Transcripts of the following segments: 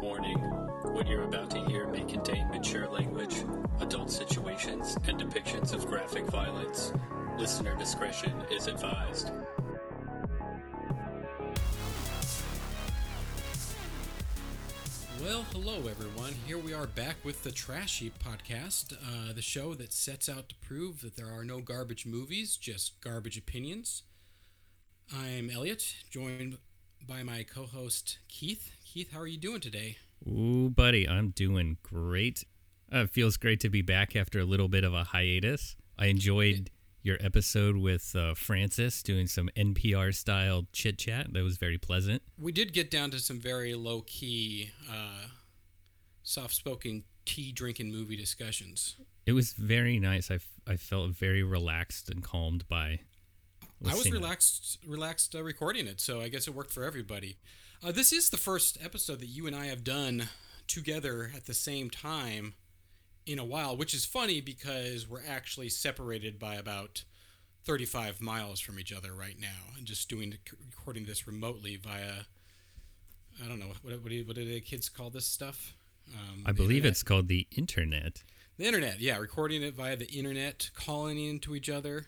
Warning What you're about to hear may contain mature language, adult situations, and depictions of graphic violence. Listener discretion is advised. Well, hello everyone. Here we are back with the Trash Heap Podcast, uh, the show that sets out to prove that there are no garbage movies, just garbage opinions. I'm Elliot, joined by my co-host Keith. Keith, how are you doing today? Ooh, buddy, I'm doing great. Uh, it feels great to be back after a little bit of a hiatus. I enjoyed your episode with uh, Francis doing some NPR style chit chat. That was very pleasant. We did get down to some very low key, uh, soft spoken tea drinking movie discussions. It was very nice. I, f- I felt very relaxed and calmed by. I was it. relaxed, relaxed uh, recording it, so I guess it worked for everybody. Uh, this is the first episode that you and I have done together at the same time in a while, which is funny because we're actually separated by about 35 miles from each other right now, and just doing recording this remotely via. I don't know what what do, what do the kids call this stuff? Um, I believe internet? it's called the internet. The internet, yeah, recording it via the internet, calling into each other,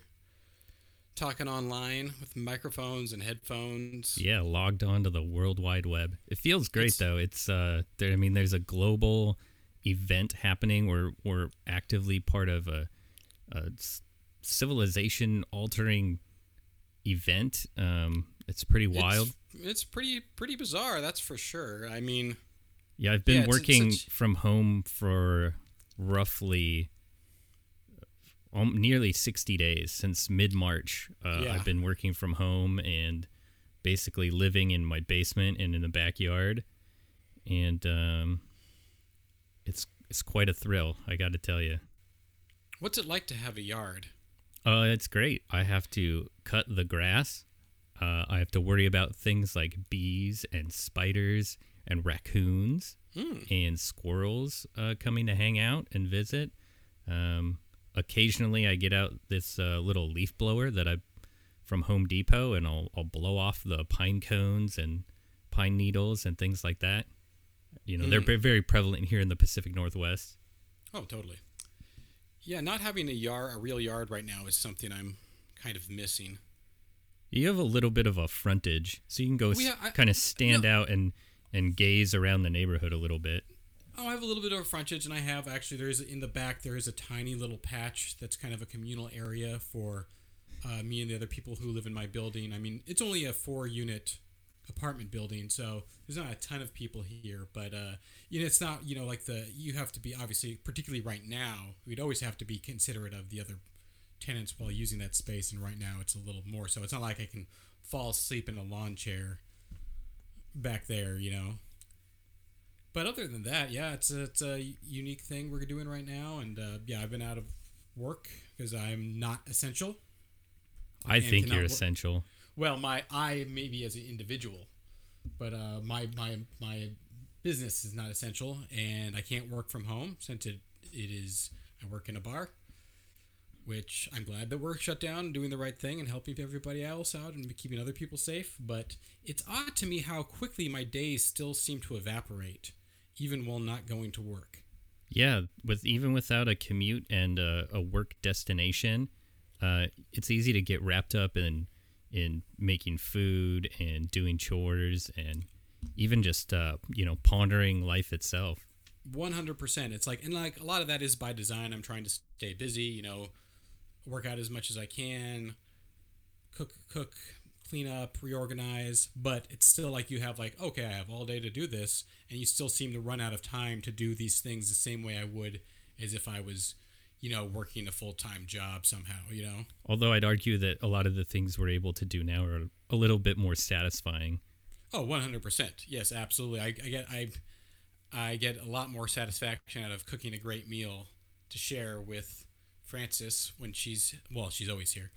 talking online with microphones and headphones. Yeah, logged on to the World Wide Web. It feels great It's- though. It's uh, there. I mean, there's a global event happening. We're we're actively part of a, a civilization altering event. Um, it's pretty wild. It's, it's pretty pretty bizarre, that's for sure. I mean, Yeah, I've been Yeah, it's- it's working from home for roughly um, nearly 60 days since mid March. Uh, Yeah. I've been working from home and basically living in my basement and in the backyard. And um, it's it's quite a thrill, I got to tell you. what's it like to have a yard? Uh, it's great. I have to cut the grass. Uh, I have to worry about things like bees and spiders and raccoons Hmm. and squirrels uh, coming to hang out and visit. Um, occasionally, I get out this uh, little leaf blower that I from Home Depot, and I'll I'll blow off the pine cones and pine needles and things like that. You know, they're Hmm. very prevalent here in the Pacific Northwest. Oh, totally. Yeah, not having a yard, a real yard right now is something I'm kind of missing. You have a little bit of a frontage, so you can go Well, yeah, I- kind of stand out and and gaze around the neighborhood a little bit. Oh, I have a little bit of a frontage, and I have actually. There is in the back. There is a tiny little patch that's kind of a communal area for uh, me and the other people who live in my building. I mean, it's only a four-unit apartment building, so there's not a ton of people here. But uh, you know, it's not you know like the you have to be obviously, particularly right now, we'd always have to be considerate of the other tenants while using that space. And right now, it's a little more so. It's not like I can fall asleep in a lawn chair back there, you know. But other than that, yeah, it's a, it's a unique thing we're doing right now, and uh, yeah, I've been out of work because I'm not essential. I think you're work- essential. Well, my I maybe as an individual, but uh, my my my business is not essential, and I can't work from home since it it is. I work in a bar, which I'm glad that we're shut down, and doing the right thing, and helping everybody else out, and keeping other people safe. But it's odd to me how quickly my days still seem to evaporate, even while not going to work. Yeah, with even without a commute and a, a work destination, uh, it's easy to get wrapped up in in making food and doing chores and even just uh, you know pondering life itself. One hundred percent. It's like, and like a lot of that is by design. I'm trying to stay busy. You know, work out as much as I can, cook, cook, clean up, reorganize. But it's still like you have like, okay, I have all day to do this, and you still seem to run out of time to do these things the same way I would as if I was, you know, working a full time job somehow. You know. Although I'd argue that a lot of the things we're able to do now are a little bit more satisfying. Oh, 100%. Yes, absolutely. I, I get I I get a lot more satisfaction out of cooking a great meal to share with Frances when she's well, she's always here.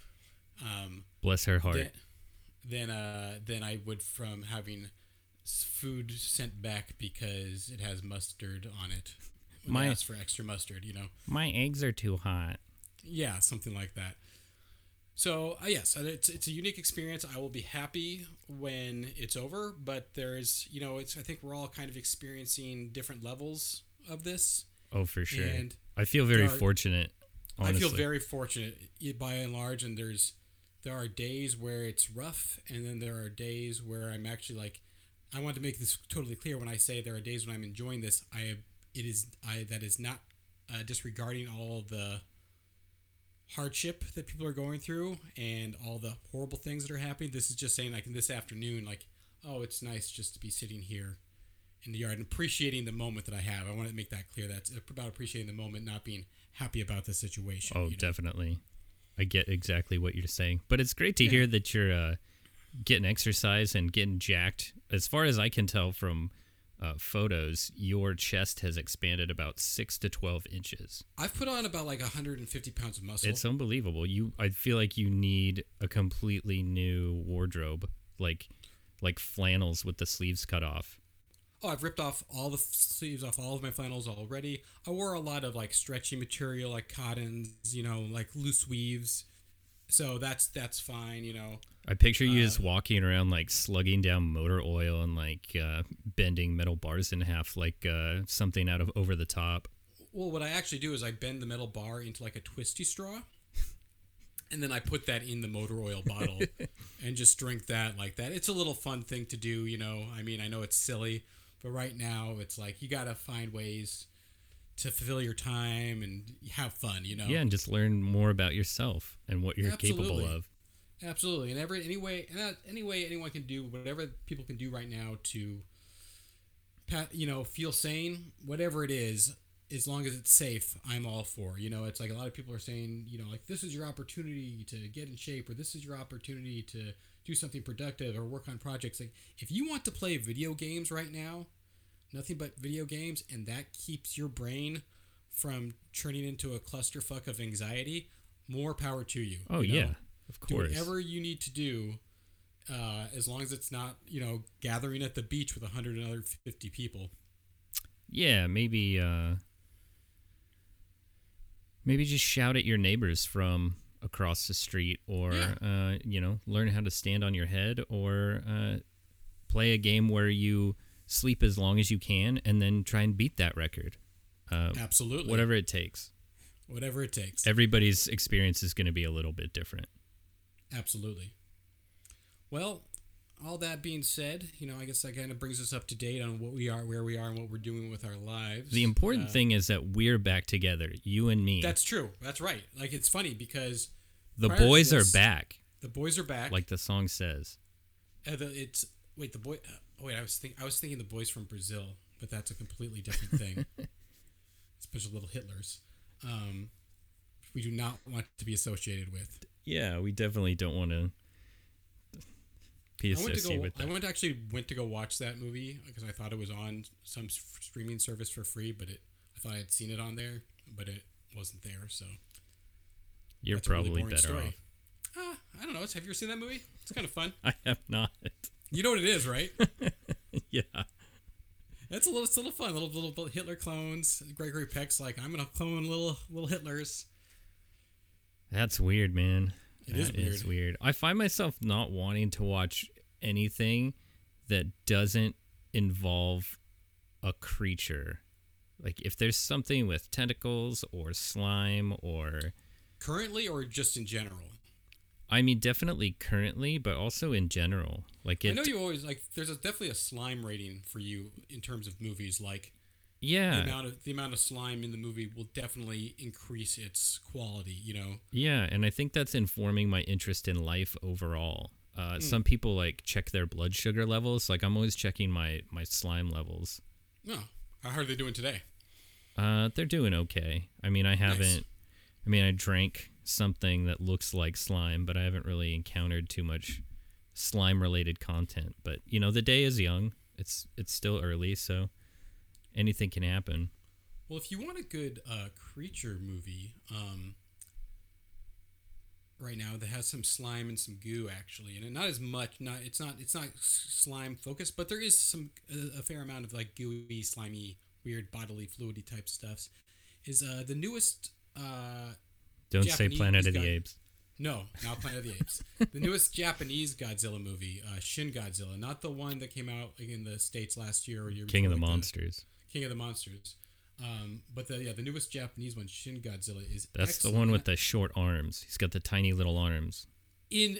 Um, Bless her heart. than, than uh than I would from having food sent back because it has mustard on it. When My- ask for extra mustard, you know. My eggs are too hot. Yeah, something like that. So uh, yes, it's it's a unique experience. I will be happy when it's over, but there's you know it's I think we're all kind of experiencing different levels of this. Oh, for sure. And I feel very are- fortunate. Honestly. I feel very fortunate by and large, and there's there are days where it's rough, and then there are days where I'm actually like, I want to make this totally clear when I say there are days when I'm enjoying this. I it is I that is not uh, disregarding all the hardship that people are going through and all the horrible things that are happening. This is just saying like in this afternoon, like oh, it's nice just to be sitting here in the yard and appreciating the moment that I have. I want to make that clear. That's about appreciating the moment, not being happy about the situation. Oh, you know? definitely. I get exactly what you're saying. But it's great to hear that you're uh, getting exercise and getting jacked. As far as I can tell from uh, photos, your chest has expanded about six to 12 inches. I've put on about like 150 pounds of muscle. It's unbelievable. You, I feel like you need a completely new wardrobe, like like flannels with the sleeves cut off. Oh, I've ripped off all the sleeves off all of my flannels already. I wore a lot of like stretchy material, like cottons, you know, like loose weaves. So that's that's fine, you know. I picture you Uh, just walking around like slugging down motor oil and like uh, bending metal bars in half like uh, something out of Over the Top. Well, what I actually do is I bend the metal bar into like a twisty straw, and then I put that in the motor oil bottle and just drink that like that. It's a little fun thing to do, you know. I mean, I know it's silly, but right now it's like you got to find ways to fulfill your time and have fun, you know. Yeah, and just learn more about yourself and what you're capable of. Absolutely, and every any way, and that, any way anyone can do whatever people can do right now to, you know, feel sane. Whatever it is, as long as it's safe, I'm all for. You know, it's like a lot of people are saying, you know, like this is your opportunity to get in shape, or this is your opportunity to do something productive or work on projects. Like if you want to play video games right now, nothing but video games, and that keeps your brain from turning into a clusterfuck of anxiety. More power to you. Oh you know? yeah, of do course. whatever you need to do uh, as long as it's not you know gathering at the beach with 150 people Yeah, maybe uh maybe just shout at your neighbors from across the street or Yeah. uh you know, learn how to stand on your head or uh play a game where you sleep as long as you can and then try and beat that record. Uh absolutely whatever it takes. whatever it takes Everybody's experience is going to be a little bit different. absolutely well all that being said you know i guess that kind of brings us up to date on what we are where we are and what we're doing with our lives The important Uh, thing is that we're back together, you and me. that's true that's right like it's funny because the boys are back, the boys are back like the song says. Uh, the, it's wait the boy. Uh, wait, I was think I was thinking the boys from Brazil, but that's a completely different thing. Special little Hitlers. Um, we do not want to be associated with. Yeah, we definitely don't want to be I went to go. with I went actually went to go watch that movie because I thought it was on some streaming service for free, but it I thought I had seen it on there, but it wasn't there. So You're a really probably better story. off. Ah, I don't know. Have you ever seen that movie? It's kind of fun. I have not. You know what it is, right? yeah. It's a little, it's a little fun. Little, little Hitler clones. Gregory Peck's like, I'm gonna clone little, little Hitlers. That's weird, man. It is That is weird. weird. I find myself not wanting to watch anything that doesn't involve a creature. Like if there's something with tentacles or slime or Currently, or just in general. I mean definitely currently, but also in general. Like I know you always like. There's a, definitely a slime rating for you in terms of movies. Like yeah, the amount of the amount of slime in the movie will definitely increase its quality. You know. Yeah, and I think that's informing my interest in life overall. Uh, Some people like check their blood sugar levels. Like I'm always checking my my slime levels. No. How are they doing today? Uh, they're doing okay. I mean, I haven't. I mean, I drank something that looks like slime, but I haven't really encountered too much slime related content. But you know, the day is young. It's it's still early, so anything can happen. Well, if you want a good uh, creature movie, um, right now that has some slime and some goo actually, and not as much. Not it's not it's not slime focused, but there is some a, a fair amount of like gooey, slimy, weird bodily fluidy type stuffs. Is uh, the newest uh, Don't say Planet of the Apes. No, not Planet of the Apes. The newest Japanese Godzilla movie, uh, Shin Godzilla, not the one that came out like, in the states last year or year King of the before, like Monsters. King of the Monsters. Um, but the yeah, the newest Japanese one, Shin Godzilla, is That's the excellent. one with the short arms. He's got the tiny little arms. in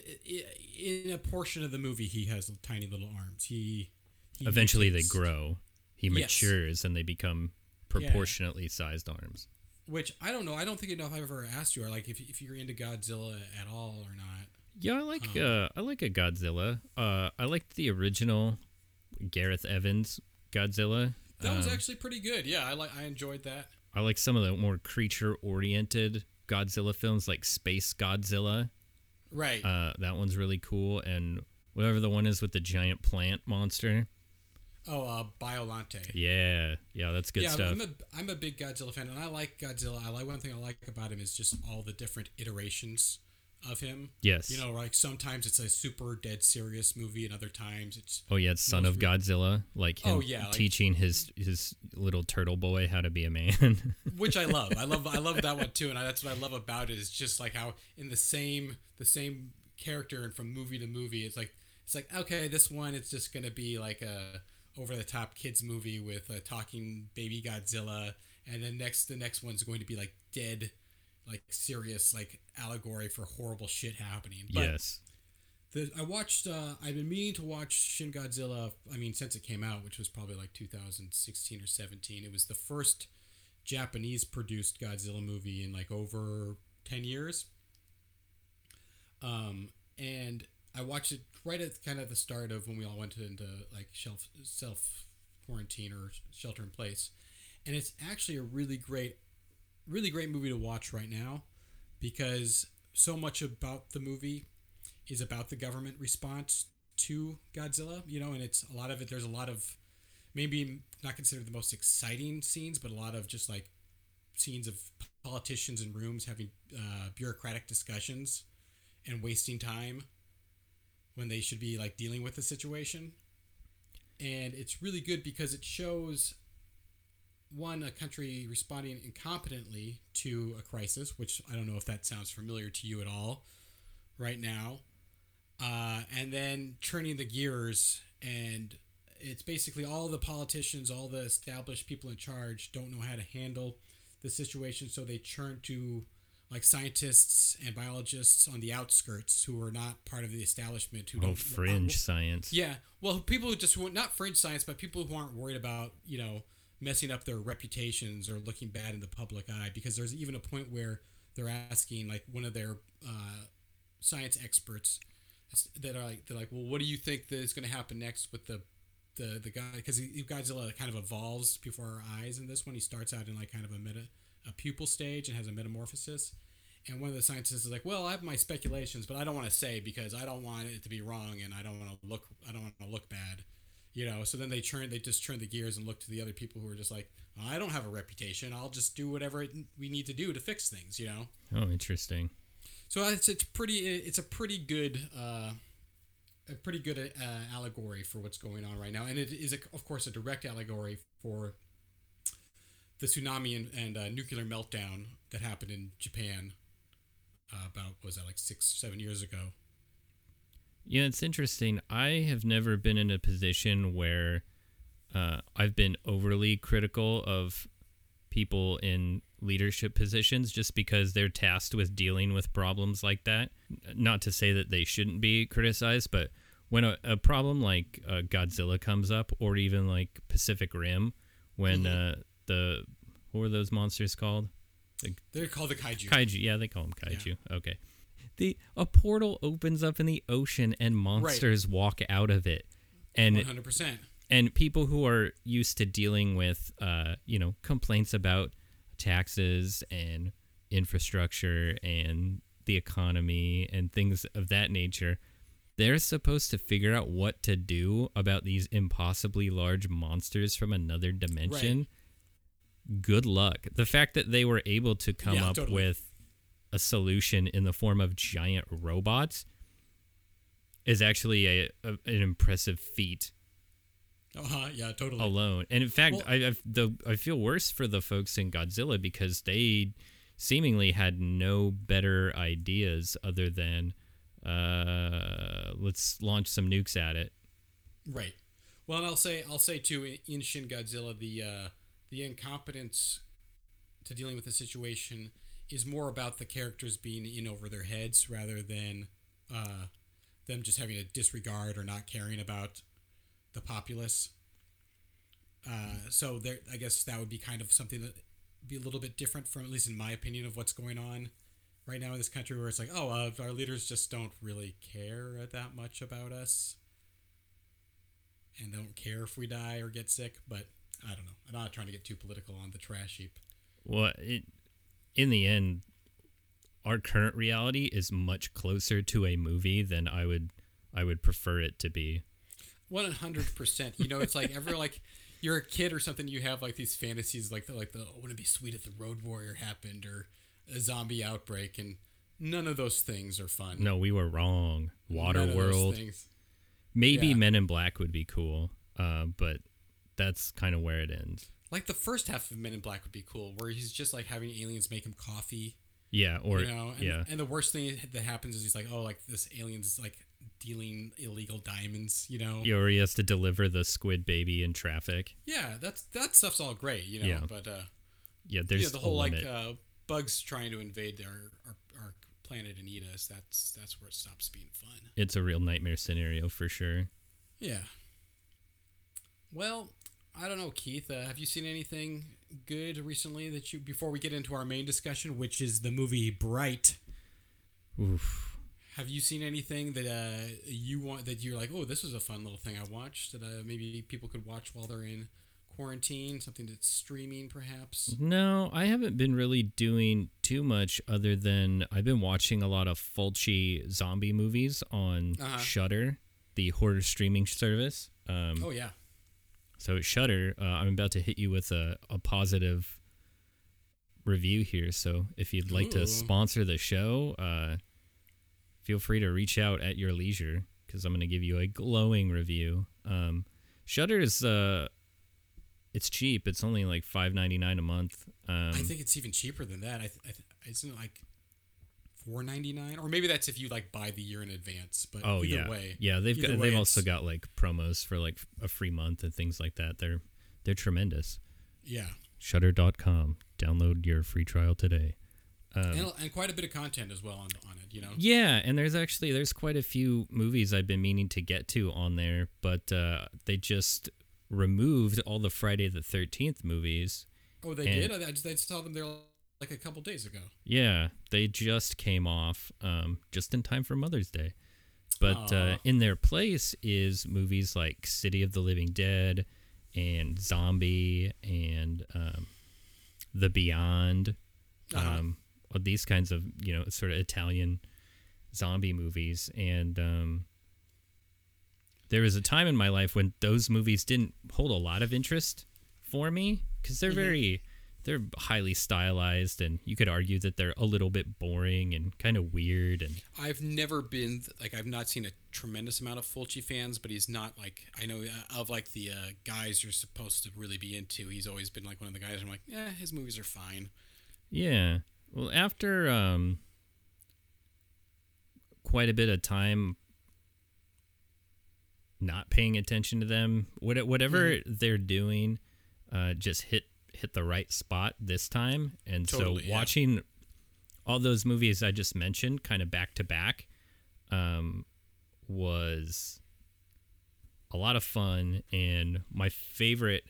in a portion of the movie he has tiny little arms. He, he Eventually, they mutates, grow. He Yes. matures, and they become proportionately sized arms. Which I don't know. I don't think enough I've ever asked you or like if if you're into Godzilla at all or not. Yeah, I like Oh. uh, I like a Godzilla. Uh, I liked the original Gareth Evans Godzilla. That was Um, actually pretty good. Yeah, I like I enjoyed that. I like some of the more creature oriented Godzilla films, like Space Godzilla. Right. Uh, that one's really cool, and whatever the one is with the giant plant monster. Oh, uh, Biolante. Yeah, yeah, that's good yeah, stuff. I'm a I'm a big Godzilla fan, and I like Godzilla. I like one thing I like about him is just all the different iterations of him. yes. You know, like sometimes it's a super dead serious movie, and other times it's Oh yeah, it's Son of Godzilla, like him Oh, yeah, like- teaching his his little turtle boy how to be a man. which I love. I love I love that one too, and I, that's what I love about it is just like how in the same the same character and from movie to movie, it's like it's like okay, this one it's just gonna be like a over the top kids movie with a talking baby Godzilla, and then next the next one's going to be like dead, like serious like allegory for horrible shit happening. But yes. the, I watched. Uh, I've been meaning to watch Shin Godzilla. I mean, since it came out, which was probably like 2016 or 17. It was the first Japanese produced Godzilla movie in like over 10 years. Um, and I watched it right at kind of the start of when we all went into like shelf self quarantine or shelter in place, and it's actually a really great, really great movie to watch right now because so much about the movie is about the government response to Godzilla, you know, and it's a lot of it. There's a lot of maybe not considered the most exciting scenes, but a lot of just like scenes of politicians in rooms having uh, bureaucratic discussions and wasting time when they should be like dealing with the situation. And it's really good because it shows one a country responding incompetently to a crisis, which I don't know if that sounds familiar to you at all right now. Uh, and then turning the gears and it's basically all the politicians, all the established people in charge don't know how to handle the situation, so they turn to like scientists and biologists on the outskirts who are not part of the establishment who Oh, don't fringe science. yeah, well, people who just not fringe science, but people who aren't worried about you know messing up their reputations or looking bad in the public eye. Because there's even a point where they're asking like one of their uh, science experts that are like they're like, well, what do you think that is going to happen next with the the the guy? Because Godzilla kind of evolves before our eyes in this one. He starts out in like kind of a meta a pupal stage and has a metamorphosis. And one of the scientists is like, "Well, I have my speculations, but I don't want to say because I don't want it to be wrong, and I don't want to look, I don't want to look bad, you know." So then they turn, they just turn the gears and look to the other people who are just like, "I don't have a reputation. I'll just do whatever it, we need to do to fix things," you know. Oh, interesting. So it's it's pretty, it's a pretty good, uh, a pretty good uh, allegory for what's going on right now, and it is, a, of course, a direct allegory for the tsunami and, and uh, nuclear meltdown that happened in Japan uh, about was that like six seven years ago Yeah, it's interesting. I have never been in a position where uh, I've been overly critical of people in leadership positions just because they're tasked with dealing with problems like that. Not to say that they shouldn't be criticized, but when a, a problem like uh, Godzilla comes up, or even like Pacific Rim, when uh, the what were those monsters called? they're called the kaiju Kaiju. Yeah, they call them kaiju. Okay. The a portal opens up in the ocean and monsters walk out of it. And 100% and people who are used to dealing with uh, you know, complaints about taxes and infrastructure and the economy and things of that nature, they're supposed to figure out what to do about these impossibly large monsters from another dimension. Good luck. The fact that they were able to come Yeah, up totally. with a solution in the form of giant robots is actually a, a an impressive feat uh-huh yeah totally alone. And in fact, Well- I I've, the I feel worse for the folks in Godzilla because they seemingly had no better ideas other than uh, let's launch some nukes at it. Right. Well, and I'll say I'll say too in Shin Godzilla the uh, the incompetence to dealing with the situation is more about the characters being in over their heads rather than uh, them just having a disregard or not caring about the populace. Uh, so there, I guess that would be kind of something that be a little bit different from, at least in my opinion, of what's going on right now in this country, where it's like, oh, uh, our leaders just don't really care that much about us, and don't care if we die or get sick. But I don't know. I'm not trying to get too political on the trash heap. Well, it, in the end, our current reality is much closer to a movie than I would I would prefer it to be. One hundred percent. You know, it's like ever like you're a kid or something, you have like these fantasies like the, like the oh, wouldn't it be sweet if the Road Warrior happened or a zombie outbreak, and none of those things are fun. No, we were wrong. Water World. Maybe yeah. Men in Black would be cool, uh, but that's kind of where it ends. Like the first half of Men in Black would be cool, where he's just like having aliens make him coffee. Yeah, or you know, and, yeah. And the worst thing that happens is he's like, oh, like this alien's like dealing illegal diamonds, you know. Yeah, or he has to deliver the squid baby in traffic. Yeah, that's that stuff's all great, you know. Yeah. But uh, yeah, there's yeah, the whole like uh, bugs trying to invade our, our our planet and eat us. That's that's where it stops being fun. It's a real nightmare scenario for sure. Yeah. Well, I don't know, Keith. Uh, have you seen anything good recently that you before we get into our main discussion, which is the movie Bright? Oof. Have you seen anything that uh, you want that you're like, oh, this was a fun little thing I watched that uh, maybe people could watch while they're in quarantine? Something that's streaming, perhaps? No, I haven't been really doing too much other than I've been watching a lot of Fulci zombie movies on uh-huh. Shudder, the horror streaming service. Um, oh yeah. So Shudder, uh, I'm about to hit you with a, a positive review here. So if you'd like Ooh. to sponsor the show, uh, feel free to reach out at your leisure because I'm going to give you a glowing review. Um, Shudder is uh, it's cheap. It's only like five ninety nine a month. Um, I think it's even cheaper than that. I, th- I th- isn't it like four ninety nine, or maybe that's if you like buy the year in advance. But oh yeah, way, yeah, they've got they've also got like promos for like a free month and things like that. They're they're tremendous. Yeah. Shudder.com. Download your free trial today. Um, and, and, quite a bit of content as well on, on it, you know. Yeah, and there's actually there's quite a few movies I've been meaning to get to on there, but uh, they just removed all the Friday the Thirteenth movies. Oh, they did. I just I saw them there like a couple days ago. Yeah, they just came off um, just in time for Mother's Day. But uh, in their place is movies like City of the Living Dead and Zombie and um, The Beyond. Uh-huh. Um, these kinds of, you know, sort of Italian zombie movies. And um, there was a time in my life when those movies didn't hold a lot of interest for me because they're mm-hmm. very they're highly stylized and you could argue that they're a little bit boring and kind of weird and I've never been like I've not seen a tremendous amount of Fulci fans but he's not like I know uh, of like the uh, guys you're supposed to really be into he's always been like one of the guys I'm like yeah his movies are fine yeah well after um quite a bit of time not paying attention to them what, whatever mm-hmm. they're doing uh, just hit hit the right spot this time. And totally, so watching yeah. all those movies I just mentioned kind of back to back um, was a lot of fun. And my favorite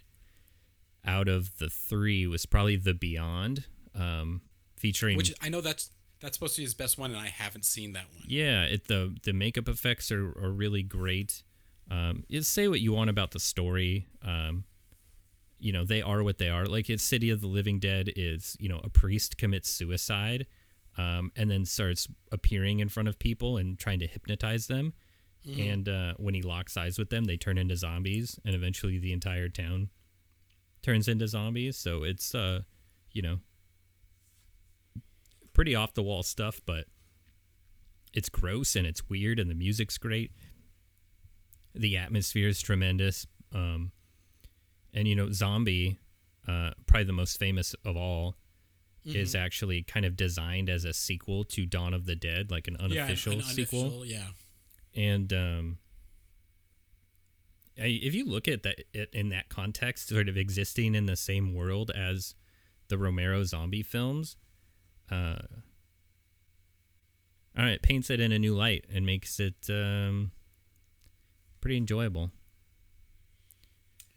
out of the three was probably The Beyond, um, featuring. Which I know that's that's supposed to be his best one, and I haven't seen that one. Yeah, it the the makeup effects are, are really great. Um, say what you want about the story. Um, you know they are what they are. Like it's city of the living dead is you know a priest commits suicide um, and then starts appearing in front of people and trying to hypnotize them. Mm-hmm. and uh, when he locks eyes with them they turn into zombies and eventually the entire town turns into zombies. So it's uh you know pretty off the wall stuff but it's gross and it's weird and the music's great. The atmosphere is tremendous. Um, and you know, Zombie, uh, probably the most famous of all, is actually kind of designed as a sequel to Dawn of the Dead, like an unofficial yeah, an sequel. unofficial, yeah. And um, I- if you look at that it in that context, sort of existing in the same world as the Romero zombie films, uh, know, it paints it in a new light and makes it um, pretty enjoyable.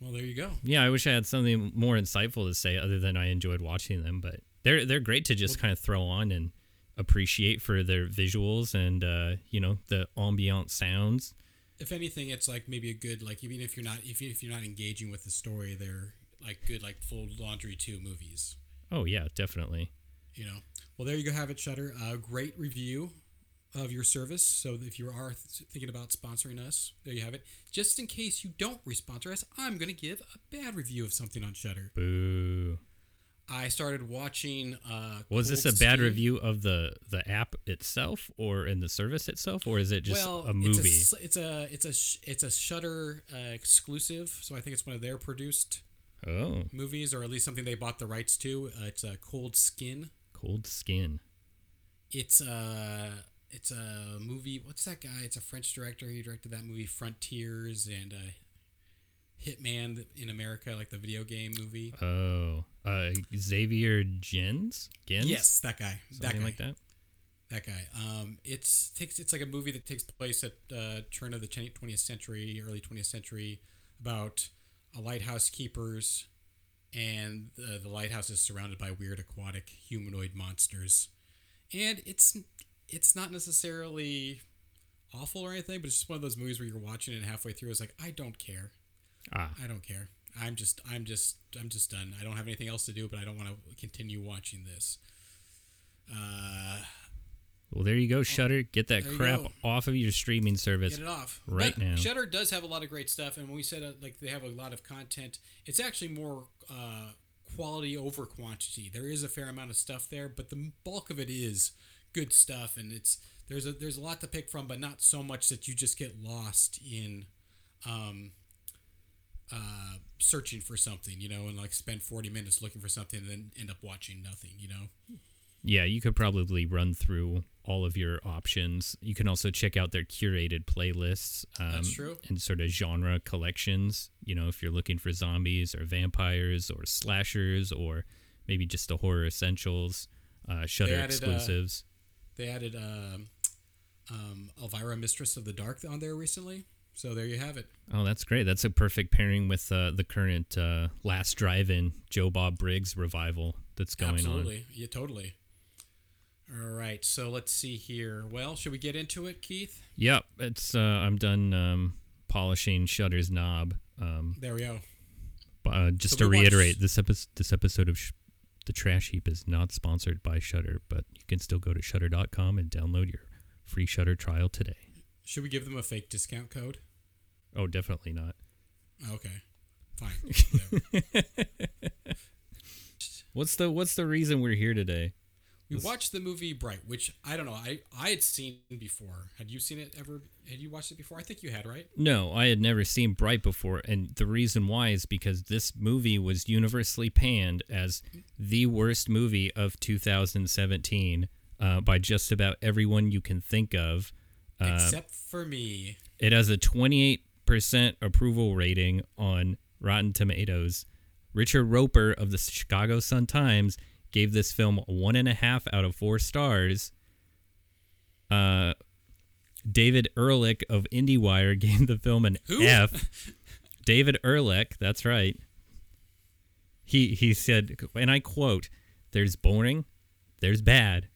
Well, there you go. Yeah, I wish I had something more insightful to say other than I enjoyed watching them, but they're they're great to just kind of throw on and appreciate for their visuals and uh, you know the ambient sounds. If anything, it's like maybe a good like even if you're not if if you're not engaging with the story, they're like good like full laundry two movies. Oh yeah, definitely. You know. Well, there you go. Have it, Shudder. A great review of your service. So if you are th- thinking about sponsoring us, there you have it. Just in case you don't responsor us, I'm going to give a bad review of something on Shudder. Boo. I started watching. Uh, Was this a Cold bad review of the the app itself, or in the service itself, or is it just well, a movie? It's a, it's a it's a it's a Shudder uh, exclusive, so I think it's one of their produced oh, movies, or at least something they bought the rights to. Uh, it's a Cold Skin. cold skin. It's a it's a movie. What's that guy? It's a French director. He directed that movie Frontiers and uh, Hitman in America, like the video game movie. Oh, uh, Xavier Gens. Gens. Yes, that guy. something that guy. like that. That guy. Um, it's takes it's like a movie that takes place at uh, turn of the twentieth century, early twentieth century, about a lighthouse keepers, and the, the lighthouse is surrounded by weird aquatic humanoid monsters, and it's it's not necessarily awful or anything, but it's just one of those movies where you're watching it and halfway through it's like I don't care, Ah, I don't care. I'm just I'm just I'm just done. I don't have anything else to do, but I don't want to continue watching this. Uh, well, there you go, Shudder. Get that crap off of your streaming service. Get it off right But now. Shudder does have a lot of great stuff, and when we said uh, like they have a lot of content, it's actually more uh, quality over quantity. There is a fair amount of stuff there, but the bulk of it is good stuff, and it's there's a there's a lot to pick from, but not so much that you just get lost in. Um, uh, searching for something, you know, and like spend 40 minutes looking for something and then end up watching nothing, you know? Yeah, you could probably run through all of your options. You can also check out their curated playlists. Um, That's true. And sort of genre collections. You know, if you're looking for zombies or vampires or slashers or maybe just the horror essentials, uh, Shudder uh, exclusives. They added um, um, Elvira, Mistress of the Dark, on there recently. So there you have it. oh, that's great. That's a perfect pairing with uh, the current uh, Last Drive-In Joe Bob Briggs revival that's going on. Absolutely. Yeah, totally. All right. So let's see here. Well, should we get into it, Keith? Yep, it's. Uh, I'm done um, polishing Shudder's knob. Um, There we go. Uh, just So to we watched- reiterate, this episode, this episode of Sh- the Trash Heap is not sponsored by Shudder, but you can still go to shudder.com and download your free Shudder trial today. Should we give them a fake discount code? Oh, definitely not. Okay. Fine. What's the What's the reason we're here today? We watched the movie Bright, which I don't know. I I had seen before. Had you seen it ever? Had you watched it before? I think you had, right? No, I had never seen Bright before, and the reason why is because this movie was universally panned as the worst movie of 2017 uh, by just about everyone you can think of. Uh, Except for me. It has a 28% approval rating on Rotten Tomatoes. Richard Roeper of the Chicago Sun Times gave this film one and a half out of four stars. Uh, David Ehrlich of IndieWire gave the film an Who? F. David Ehrlich, that's right. He he said, and I quote: "There's boring, there's bad,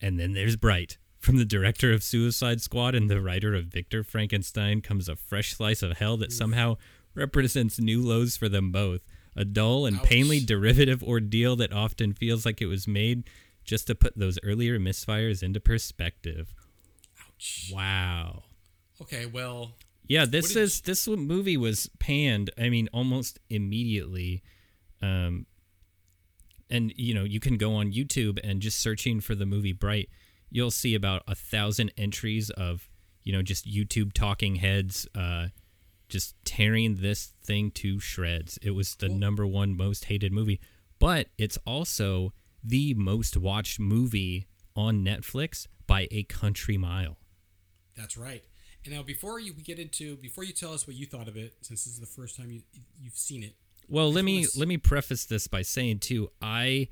and then there's bright." From the director of Suicide Squad and the writer of Victor Frankenstein comes a fresh slice of hell that somehow represents new lows for them both. A dull and Ouch. painfully derivative ordeal that often feels like it was made just to put those earlier misfires into perspective. Ouch. Wow. Okay. Well. Yeah, this is this movie was panned. I mean, almost immediately. Um, and you know, you can go on YouTube and just searching for the movie Bright, you'll see about a thousand entries of you know just YouTube talking heads, uh, just tearing this thing to shreds. It was the number one most hated movie, but it's also the most watched movie on Netflix by a country mile. That's right. And now, before you get into, before you tell us what you thought of it, since this is the first time you you've seen it, Well, let me let me preface this by saying too, I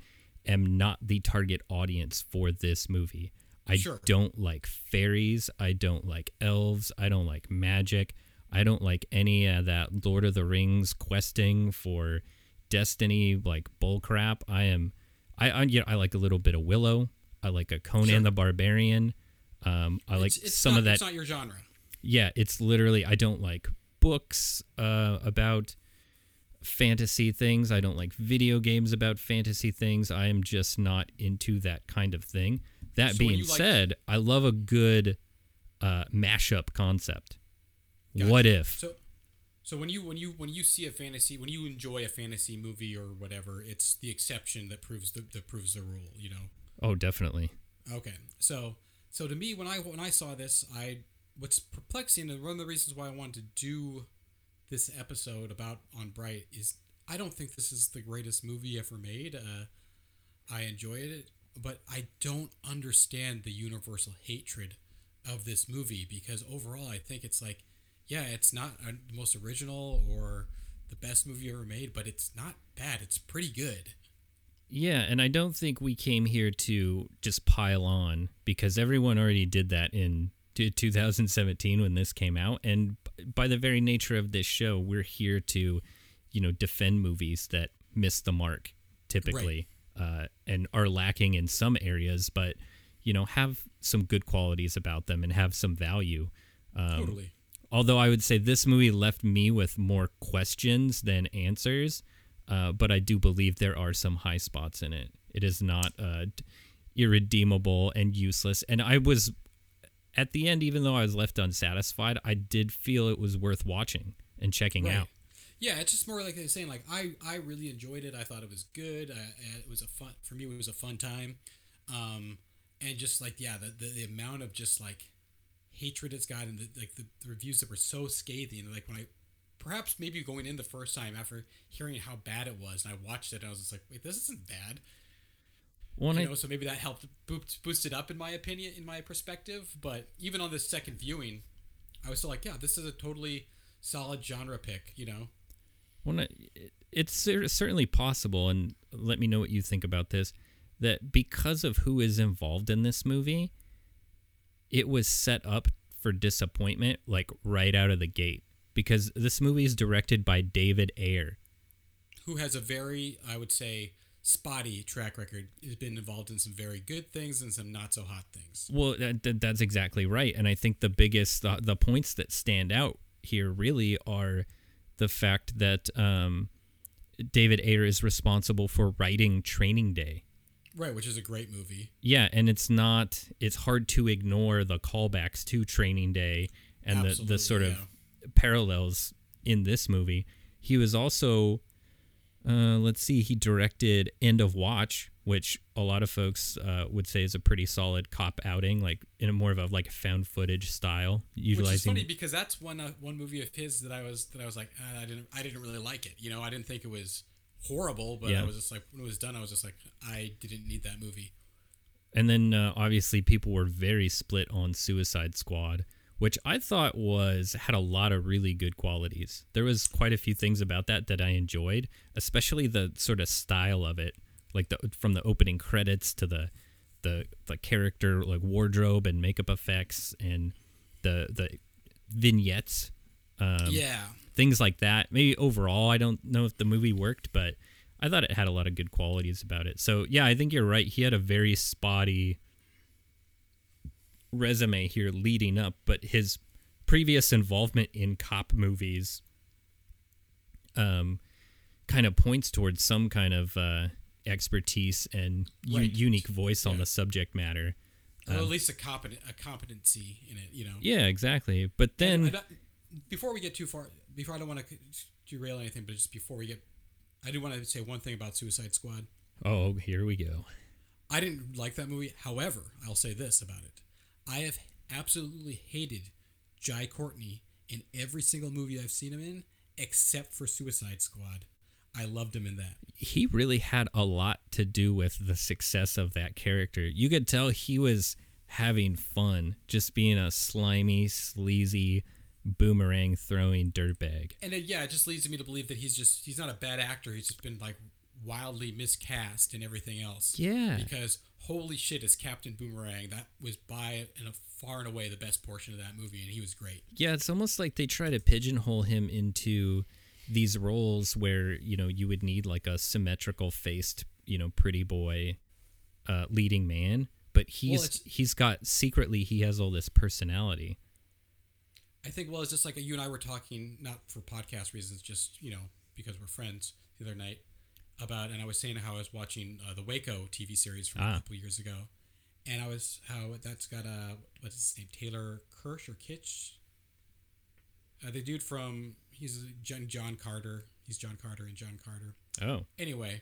am not the target audience for this movie. I Sure. don't like fairies. I don't like elves. I don't like magic. I don't like any of that Lord of the Rings questing for destiny like bullcrap. I am, I, I yeah, I like a little bit of Willow. I like a Conan Sure. the Barbarian. Um, I like it's, it's some not, of that It's not your genre. yeah, it's literally I don't like books uh, about fantasy things. I don't like video games about fantasy things. I am just not into that kind of thing. That So being you like- said, I love a good uh, mashup concept. Gotcha. What if? So, so when you when you when you see a fantasy, when you enjoy a fantasy movie or whatever, it's the exception that proves the that proves the rule. You know. oh, definitely. Okay, so so to me, when I when I saw this, I what's perplexing and one of the reasons why I wanted to do this episode about on Bright is I don't think this is the greatest movie ever made. Uh, I enjoyed it, but I don't understand the universal hatred of this movie because overall, I think it's like, yeah, it's not uh, the most original or the best movie ever made, but it's not bad. It's pretty good. Yeah, and I don't think we came here to just pile on because everyone already did that in 2017 when this came out. And by the very nature of this show, we're here to, you know, defend movies that miss the mark typically uh, and are lacking in some areas, but, you know, have some good qualities about them and have some value. Um, totally. Although I would say this movie left me with more questions than answers, uh, but I do believe there are some high spots in it. It is not uh, irredeemable and useless. And I was, at the end, even though I was left unsatisfied, I did feel it was worth watching and checking Right. out. Yeah, it's just more like they're saying. Like I, I really enjoyed it. I thought it was good. I, it was a fun for me. It was a fun time, um, and just like yeah, the, the, the amount of just like hatred it's got, and the, like the, the reviews that were so scathing. Like when I, perhaps maybe going in the first time after hearing how bad it was, and I watched it, and I was just like, wait, this isn't bad. Well, You I- know, so maybe that helped boost, boost it up in my opinion, in my perspective. But even on this second viewing, I was still like, yeah, this is a totally solid genre pick. You know. Well, it- it's certainly possible, and let me know what you think about this. That because of who is involved in this movie, it was set up for disappointment, like right out of the gate. Because this movie is directed by David Ayer. who has a very, I would say, spotty track record. Has been involved in some very good things and some not so hot things. Well, that, that- that's exactly right, and I think the biggest the, the points that stand out here really are the fact that um, David Ayer is responsible for writing Training Day. Right, which is a great movie. Yeah, and it's not. It's hard to ignore the callbacks to Training Day and the Absolutely, the sort of yeah. parallels in this movie. He was also, uh, let's see, he directed End of Watch, which a lot of folks uh, would say is a pretty solid cop outing, like in a more of a like found footage style, Which is funny because that's one uh, one movie of his that I was that I was like ah, I didn't I didn't really like it. You know, I didn't think it was horrible, but Yeah. I was just like when it was done, I was just like I didn't need that movie. And then uh, obviously people were very split on Suicide Squad, which I thought was had a lot of really good qualities. There was quite a few things about that that I enjoyed, especially the sort of style of it, like the from the opening credits to the the the character like wardrobe and makeup effects and the the vignettes, um, yeah, things like that. Maybe overall, I don't know if the movie worked, but I thought it had a lot of good qualities about it. So yeah, I think you're right. He had a very spotty resume here leading up, but his previous involvement in cop movies um kind of points towards some kind of uh expertise and u- Right. unique voice on the subject matter. or at least a competent a competency in it. You know. Yeah, exactly. But And then I don't- before we get too far, before I don't want to derail anything, but just before we get, I do want to say one thing about Suicide Squad. oh, here we go. I didn't like that movie. However, I'll say this about it: I have absolutely hated Jai Courtney in every single movie I've seen him in, except for Suicide Squad. I loved him in that. he really had a lot to do with the success of that character. You could tell he was having fun just being a slimy, sleazy, boomerang throwing dirtbag. And it, yeah, it just leads me to believe that he's just he's not a bad actor. He's just been like wildly miscast and everything else. Yeah. Because holy shit, as Captain Boomerang, that was by and a far and away the best portion of that movie, and he was great. Yeah, it's almost like they try to pigeonhole him into these roles where, you know, you would need like a symmetrical faced, you know, pretty boy uh, leading man. But he's it's- he's got secretly he has all this personality. I think well, it's just like you and I were talking, not for podcast reasons, just you know because we're friends the other night about, and I was saying how I was watching uh, the Waco TV series from Ah. a couple years ago, and I was how that's got a what's his name Taylor Kirsch or Kitsch, uh, the dude from he's John, John Carter, he's John Carter and John Carter. Oh. Anyway,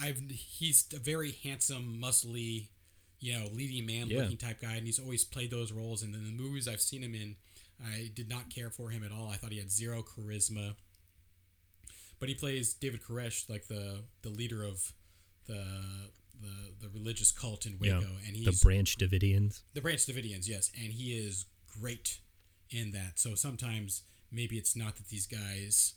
I've he's a very handsome, muscly, you know, leading man Yeah. looking type guy, and he's always played those roles. And in the movies I've seen him in, I did not care for him at all. I thought he had zero charisma. But he plays David Koresh, like the the leader of the the the religious cult in Waco, Yeah. and The Branch Davidians. the Branch Davidians, yes, and he is great in that. So sometimes maybe it's not that these guys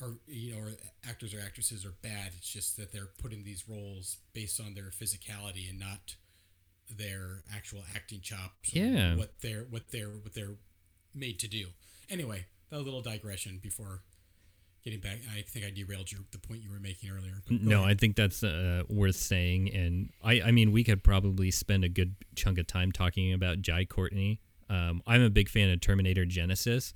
or you know or actors or actresses are bad. It's just that they're put in these roles based on their physicality and not their actual acting chops. Yeah. what they're what they're what they're made to do. Anyway, that little digression before getting back. I think I derailed your the point you were making earlier. No, ahead. I think that's uh, worth saying, and I, I mean, we could probably spend a good chunk of time talking about Jai Courtney. Um, I'm a big fan of Terminator Genisys,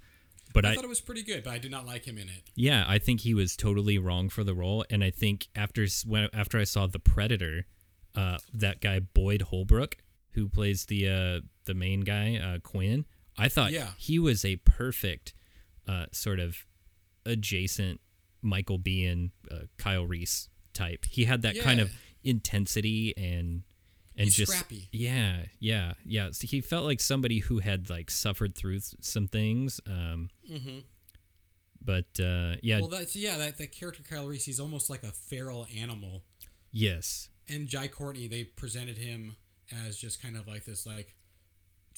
but I I, thought it was pretty good, but I did not like him in it. yeah, I think he was totally wrong for the role, and I think after when after I saw The Predator, uh, that guy Boyd Holbrook, who plays the uh, the main guy uh, Quinn, I thought Yeah. he was a perfect uh, sort of adjacent Michael Biehn, uh, Kyle Reese type. He had that kind of intensity and and He's just scrappy. yeah, yeah, yeah. So he felt like somebody who had like suffered through some things. Um, Mm-hmm. but uh, yeah, Well, that's yeah. That, that character Kyle Reese, he's almost like a feral animal. yes, And Jai Courtney, they presented him as just kind of like this, like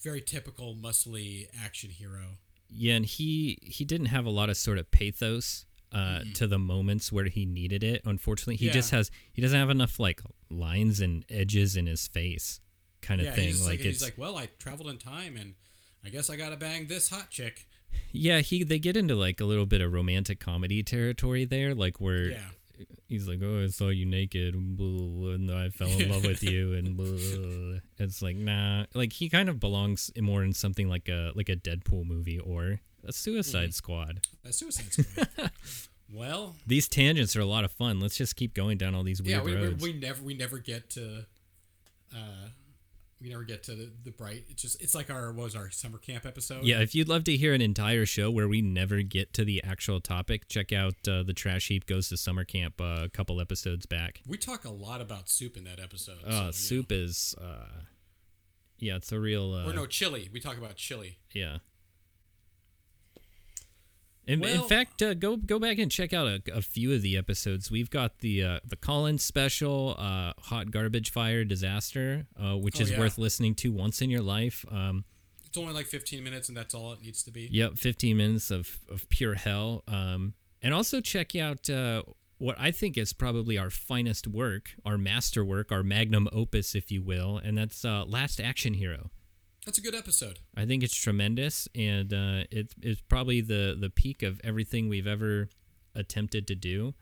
very typical muscly action hero. yeah, and he he didn't have a lot of sort of pathos uh, to the moments where he needed it. Unfortunately, he Yeah. just has he doesn't have enough like lines and edges in his face, kind of yeah, thing. like like, it's he's like, well, I traveled in time, and I guess I gotta bang this hot chick. yeah, he they get into like a little bit of romantic comedy territory there, like where Yeah, he's like, "Oh, I saw you naked, and I fell in love with you," and it's like, nah. Like he kind of belongs more in something like a like a Deadpool movie or a Suicide Mm. Squad. a Suicide Squad. well, These tangents are a lot of fun. Let's just keep going down all these yeah, weird we, we, roads. we never we never get to. Uh, we never get to the, the bright. It's just it's like our what was our summer camp episode. yeah, if you'd love to hear an entire show where we never get to the actual topic, check out uh, the Trash Heap Goes to Summer Camp uh, a couple episodes back. we talk a lot about soup in that episode. so, Uh, know. soup is, uh, yeah, it's a real. Uh, or no chili. We talk about chili. Yeah. In, in fact, uh, go go back and check out a, a few of the episodes. We've got the uh, the Collins special, uh, Hot Garbage Fire Disaster, uh, which Oh, is yeah. worth listening to once in your life. Um, It's only like 15 minutes, and that's all it needs to be. yep, 15 minutes of, of pure hell. Um, and also check out uh, what I think is probably our finest work, our masterwork, our magnum opus, if you will, and that's uh, Last Action Hero. That's a good episode. I think it's tremendous, and uh, it, it's probably the the peak of everything we've ever attempted to do.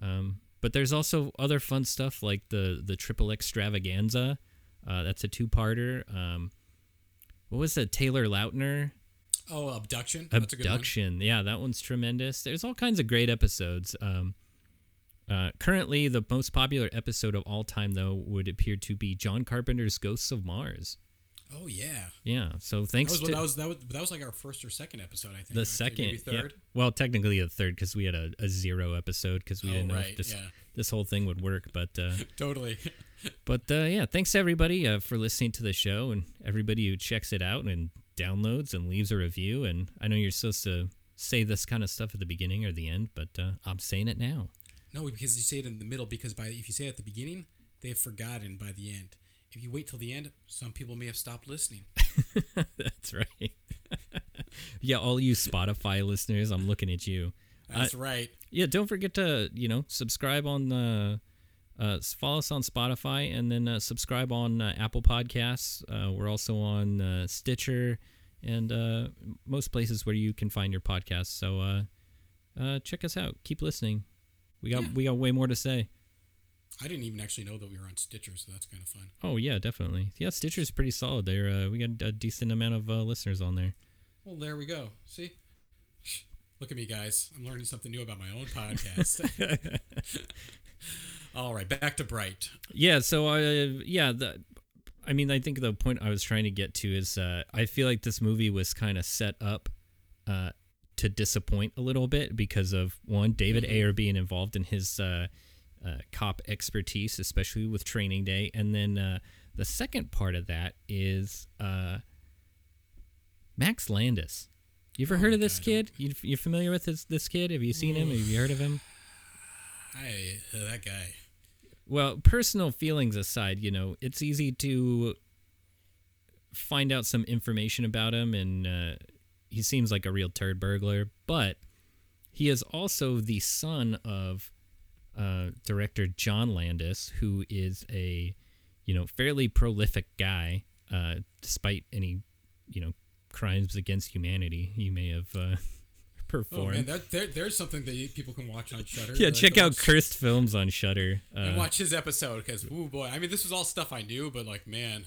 Um, but there's also other fun stuff like the the triple extravaganza. Uh, that's a two parter. Um, what was the Taylor Lautner Oh, abduction. That's a good one. abduction? Yeah, that one's tremendous. There's all kinds of great episodes. Um, uh, currently, the most popular episode of all time, though, would appear to be John Carpenter's Ghosts of Mars. Oh yeah. Yeah, so That thanks was, to that was that was that was like our first or second episode. I think the right? second, maybe yeah. third. Well, technically the third because we had a, a zero episode because we Oh, didn't know right, if this yeah. this whole thing would work. But uh, Totally. but uh, yeah, thanks everybody uh, for listening to the show and everybody who checks it out and downloads and leaves a review. And I know you're supposed to say this kind of stuff at the beginning or the end, but uh, I'm saying it now. No, because you say it in the middle. Because by if you say it at the beginning, they've forgotten by the end. If you wait till the end, some people may have stopped listening. That's right. yeah, all you Spotify listeners, I'm looking at you. That's right. Yeah, don't forget to you know subscribe on the. Uh, follow us on Spotify and then uh, subscribe on uh, Apple Podcasts. Uh, we're also on uh, Stitcher and uh, most places where you can find your podcasts. So uh, uh, check us out. Keep listening. We got Yeah. we got way more to say. I didn't even actually know that we were on Stitcher, so that's kind of fun. Oh yeah, definitely. Yeah, Stitcher's pretty solid. There, uh, we got a decent amount of uh, listeners on there. Well, there we go. See? Look at me, guys. I'm learning something new about my own podcast. All right, back to Bright. Yeah, so I yeah, the I mean, I think the point I was trying to get to is uh, I feel like this movie was kind of set up uh, to disappoint a little bit because of one David Ayer being involved in his uh, cop expertise, especially with Training Day, and then uh, the second part of that is uh, Max Landis. You ever Oh heard of this God, kid? You you familiar with this this kid? Have you seen him? Have you heard of him? I uh, that guy. Well, personal feelings aside, you know, it's easy to find out some information about him, and uh, he seems like a real turd burglar. But he is also the son of uh, director John Landis, who is a you know fairly prolific guy, uh, despite any you know crimes against humanity he may have uh, Oh performed. man, that, there, there's something that people can watch on Shudder. yeah, check out cursed films on Shudder. and Uh, watch his episode because, ooh boy, I mean, this was all stuff I knew, but like, man,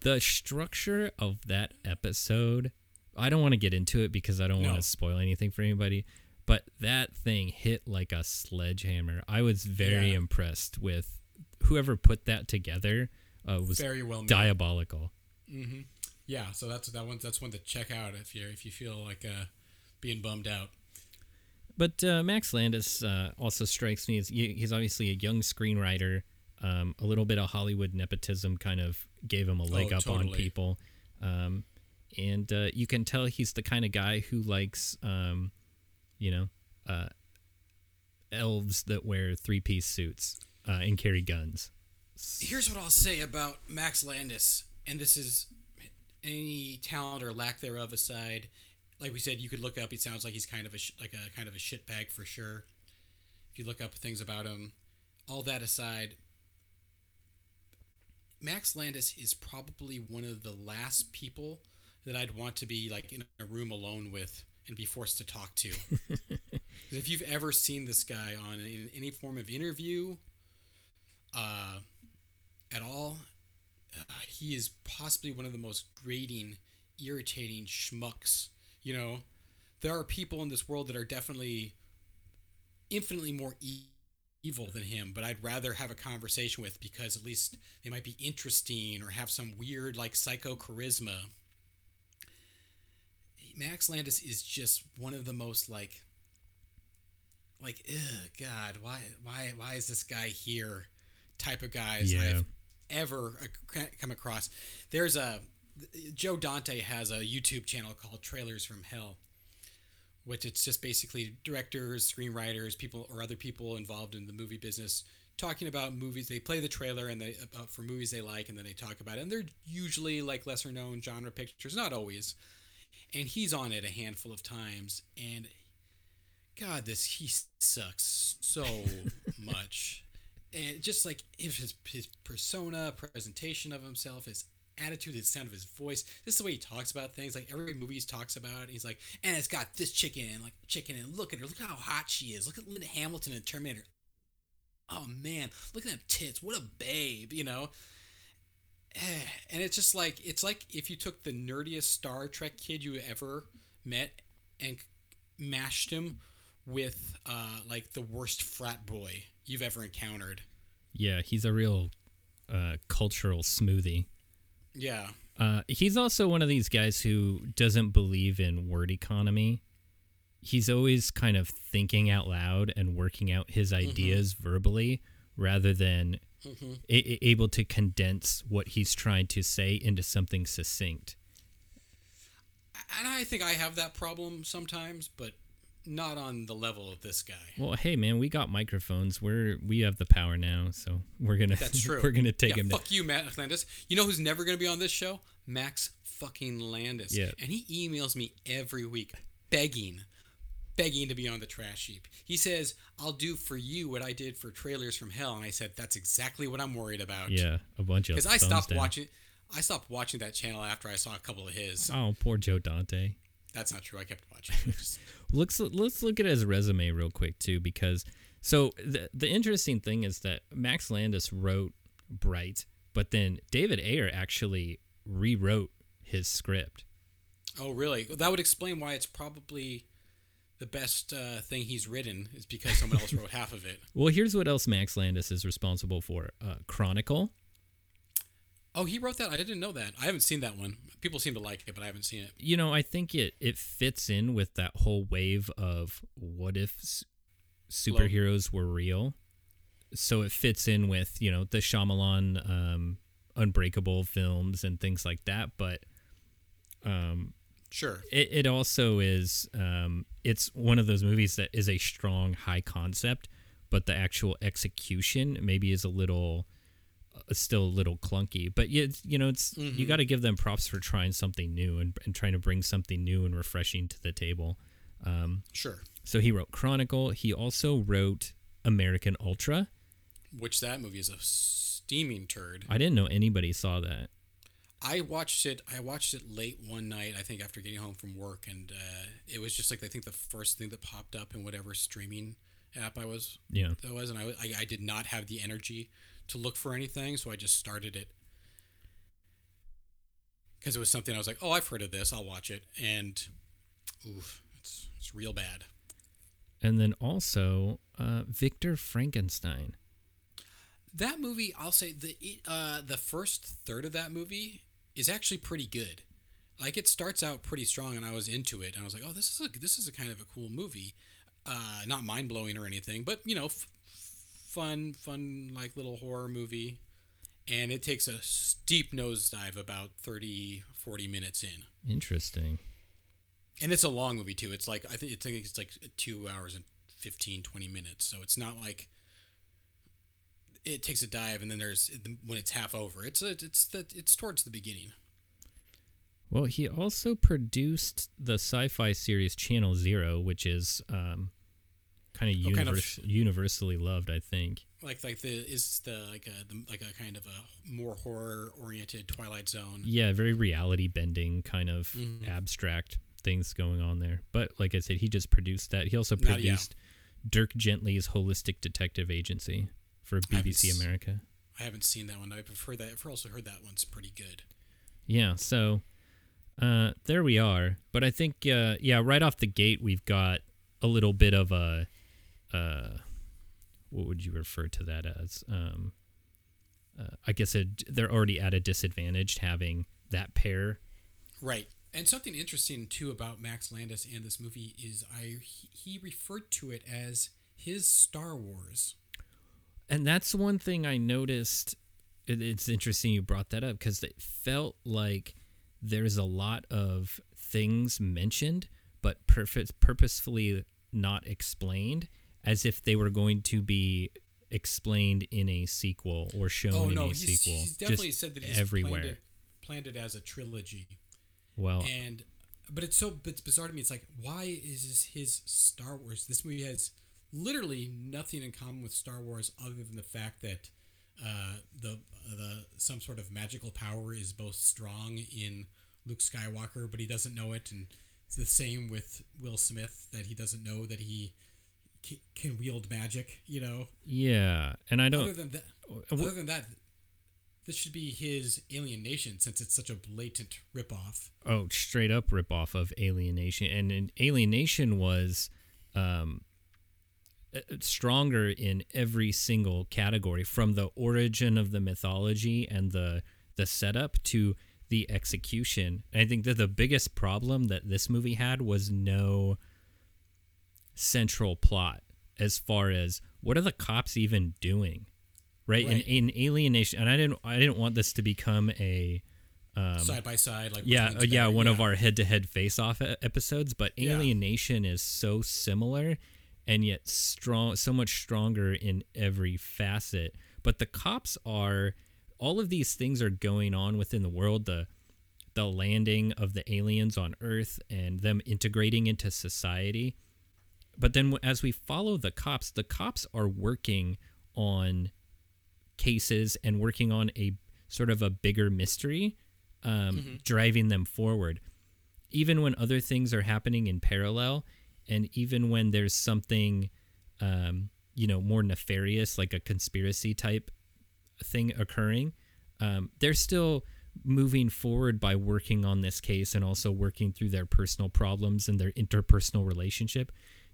the structure of that episode i don't want to get into it because i don't want to spoil anything for anybody but that thing hit like a sledgehammer i was very Yeah. impressed with whoever put that together uh, was very well made. diabolical Yeah, so that's that one. That's one to check out if you if you feel like uh, being bummed out. but uh, max landis uh, also strikes me as he's obviously a young screenwriter um, a little bit of hollywood nepotism kind of gave him a leg Oh, up on people um, and uh, you can tell he's the kind of guy who likes um, you know uh, elves that wear three-piece suits uh, and carry guns Here's what I'll say about Max Landis, and this is any talent or lack thereof aside. Like we said, you could look up. He sounds like he's kind of a sh- like a kind of a shitbag for sure. If you look up things about him, all that aside, Max Landis is probably one of the last people that I'd want to be like in a room alone with and be forced to talk to. if you've ever seen this guy on in any form of interview, uh, at all, uh, he is possibly one of the most grating, irritating schmucks. You know, there are people in this world that are definitely infinitely more e- evil than him, but I'd rather have a conversation with because at least they might be interesting or have some weird, like, psycho charisma. Max Landis is just one of the most, like, like, ugh, God, why, why, why is this guy here? Type of guys Yeah. I've ever uh, come across. There's a Joe Dante has a YouTube channel called Trailers from Hell, which it's just basically directors, screenwriters, people or other people involved in the movie business talking about movies. They play the trailer and they about for movies they like, and then they talk about it. And they're usually like lesser known genre pictures, not always. And he's on it a handful of times, and God, this he sucks so much. And just like if his his persona, presentation of himself, his attitude, the sound of his voice, this is the way he talks about things. Like every movie he talks about, he's like, and it's got this chicken, and like chicken, and look at her, look how hot she is. Look at Linda Hamilton in Terminator. Oh man, look at them tits. What a babe, you know. And it's just like it's like if you took the nerdiest Star Trek kid you ever met and mashed him with uh, like the worst frat boy you've ever encountered. yeah he's a real uh, cultural smoothie Yeah. Uh, he's also one of these guys who doesn't believe in word economy. He's always kind of thinking out loud and working out his ideas verbally rather than Mm-hmm. a- a- able to condense what he's trying to say into something succinct. And I think I have that problem sometimes, but not on the level of this guy. Well, hey man, we got microphones. We're we have the power now, so we're gonna That's true. we're gonna take yeah, him. Fuck you, Max Landis. You know who's never going to be on this show? Max fucking Landis. Yeah. And he emails me every week begging, begging to be on the trash heap. He says, I'll do for you what I did for Trailers from Hell. And I said, that's exactly what I'm worried about. Yeah, a bunch of. Because I stopped down. watching. I stopped watching that channel after I saw a couple of his. Oh, poor Joe Dante. That's not true. I kept watching. Let's let's look at his resume real quick too, because so the the interesting thing is that Max Landis wrote Bright, but then David Ayer actually rewrote his script. oh, really? That would explain why it's probably the best uh, thing he's written is because someone else wrote half of it. Well, here's what else Max Landis is responsible for: uh, Chronicle. Oh, he wrote that. I didn't know that. I haven't seen that one. People seem to like it, but I haven't seen it. You know, I think it it fits in with that whole wave of what if superheroes were real. So it fits in with you know the Shyamalan um, Unbreakable films and things like that, but um, Sure. it, it also is um, it's one of those movies that is a strong high concept but the actual execution maybe is a little uh, still a little clunky but it's, you know it's you got to give them props for trying something new and, and trying to bring something new and refreshing to the table um, Sure. so he wrote chronicle he also wrote american ultra Which that movie is a steaming turd. i didn't know anybody saw that I watched it. I watched it late one night. I think after getting home from work, and uh, it was just like I think the first thing that popped up in whatever streaming app I was yeah that was, and I, I I did not have the energy to look for anything, so I just started it because it was something I was like, oh, I've heard of this. I'll watch it, and oof, it's it's real bad. and then also uh, victor frankenstein That movie, I'll say the uh, the first third of that movie is actually pretty good. Like it starts out pretty strong, and I was into it, and I was like, "Oh, this is a this is a kind of a cool movie, uh, not mind blowing or anything, but you know, f- fun, fun like little horror movie." And it takes a steep nosedive about 30, 40 minutes in, interesting and it's a long movie too. It's like I think it's, I think it's like two hours and 15, 20 minutes, so it's not like it takes a dive and then there's when it's half over. It's a, it's the it's towards the beginning. Well, he also produced the sci-fi series Channel Zero, which is um, kind of, Oh, kind of- universally loved, I think. Like like the is the like a the, like a kind of a more horror oriented Twilight Zone. Yeah, very reality bending, kind of Mhm. abstract things going on there. But like I said, he just produced that. He also Not- yeah. produced Dirk Gently's Holistic Detective Agency for BBC s- America. I haven't seen that one. I've heard that. I've also heard that one's pretty good. Yeah, so uh, there we are. But I think, uh, yeah, right off the gate, we've got a little bit of a, uh, what would you refer to that as? Um, uh, I guess it, they're already at a disadvantage having that pair. Right. And something interesting too about Max Landis and this movie is I he, he referred to it as his Star Wars. And that's one thing I noticed. It's interesting you brought that up because it felt like there's a lot of things mentioned, but perfect, purposefully not explained, as if they were going to be explained in a sequel or shown Oh in no, a he's, sequel. he's definitely just said that he's everywhere. Planned it, planned it as a trilogy, Well, and but it's so it's bizarre to me. It's like why is this his Star Wars? This movie has literally nothing in common with Star Wars other than the fact that uh, the the some sort of magical power is both strong in Luke Skywalker, but he doesn't know it, and it's the same with Will Smith that he doesn't know that he ca- can wield magic. You know, yeah, and I don't. Other than that, uh, other than that, this should be his Alien Nation since it's such a blatant ripoff. oh, straight up ripoff of Alien Nation, and, and Alien Nation was um, stronger in every single category, from the origin of the mythology and the the setup to the execution. And I think that the biggest problem that this movie had was no central plot as far as what are the cops even doing right, Right. In, in Alien Nation and i didn't i didn't want this to become a side by side, like yeah, uh, yeah, one of our head-to-head face-off e- episodes. But Yeah. Is so similar, and yet strong, so much stronger in every facet. But the cops are all of these things are going on within the world. The the landing of the aliens on Earth and them integrating into society. But then, as we follow the cops, the cops are working on cases and working on a sort of a bigger mystery, um, driving them forward. Even when other things are happening in parallel, and even when there's something, um, you know, more nefarious, like a conspiracy type thing occurring, um, they're still moving forward by working on this case and also working through their personal problems and their interpersonal relationship.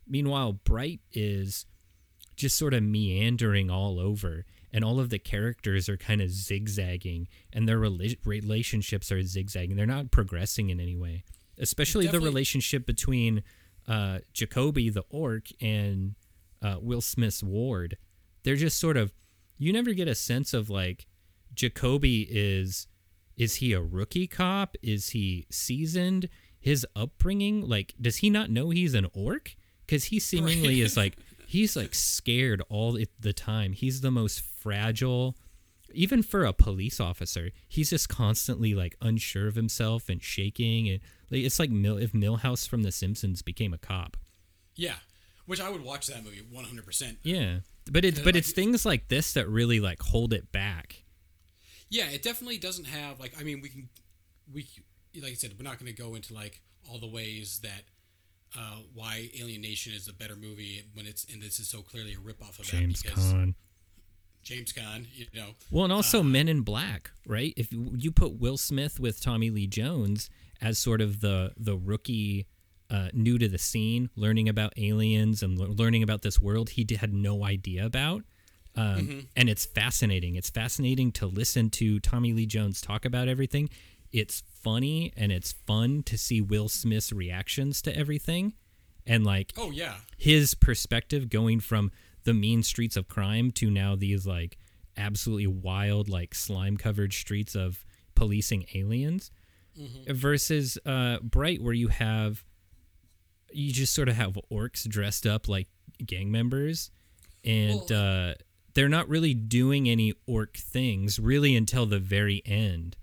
Meanwhile, Bright is just sort of meandering all over, and all of the characters are kind of zigzagging, and their rela- relationships are zigzagging. They're not progressing in any way, especially the relationship between uh, Jacoby the orc and uh, Will Smith's ward. They're just sort of you never get a sense of like Jacoby is is he a rookie cop? Is he seasoned? His upbringing, like, does he not know he's an orc? Because he seemingly is like he's like scared all the- the time. He's the most fragile, even for a police officer. He's just constantly like unsure of himself and shaking. And like, it's like Mil- if Milhouse from The Simpsons became a cop. yeah, which I would watch that movie one hundred percent. Yeah, but it's but like, it's things like this that really like hold it back. Yeah, it definitely doesn't have like I mean we can we like I said we're not going to go into like all the ways that uh, why Alien Nation is a better movie when it's and this is so clearly a ripoff of James that because. James Gunn, you know, Well, and Uh, also Men in Black, right? If you put Will Smith with Tommy Lee Jones as sort of the the rookie, uh, new to the scene, learning about aliens and le- learning about this world he had no idea about, um, and it's fascinating. It's fascinating to listen to Tommy Lee Jones talk about everything. It's funny and it's fun to see Will Smith's reactions to everything, and like oh yeah, his perspective going from the mean streets of crime to now these like absolutely wild like slime covered streets of policing aliens versus uh bright where you have you just sort of have orcs dressed up like gang members and uh they're not really doing any orc things really until the very end.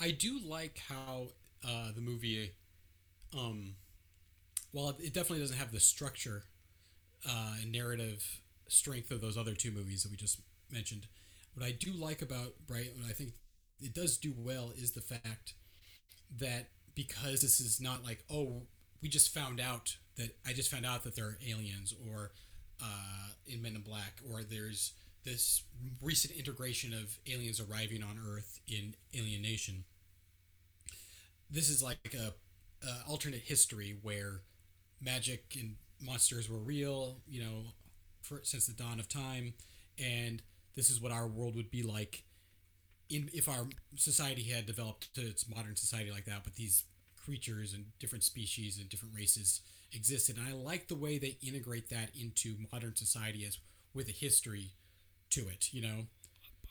I do like how uh, the movie, um, while it definitely doesn't have the structure uh, and narrative strength of those other two movies that we just mentioned, what I do like about Bright, and I think it does do well, is the fact that because this is not like, oh, we just found out that I just found out that there are aliens, or uh, in Men in Black, or there's this recent integration of aliens arriving on Earth in Alien Nation. This is like a, a alternate history where magic and monsters were real, you know, for, since the dawn of time, and this is what our world would be like in if our society had developed to its modern society like that, but these creatures and different species and different races existed. And I like the way they integrate that into modern society as with a history to it, you know.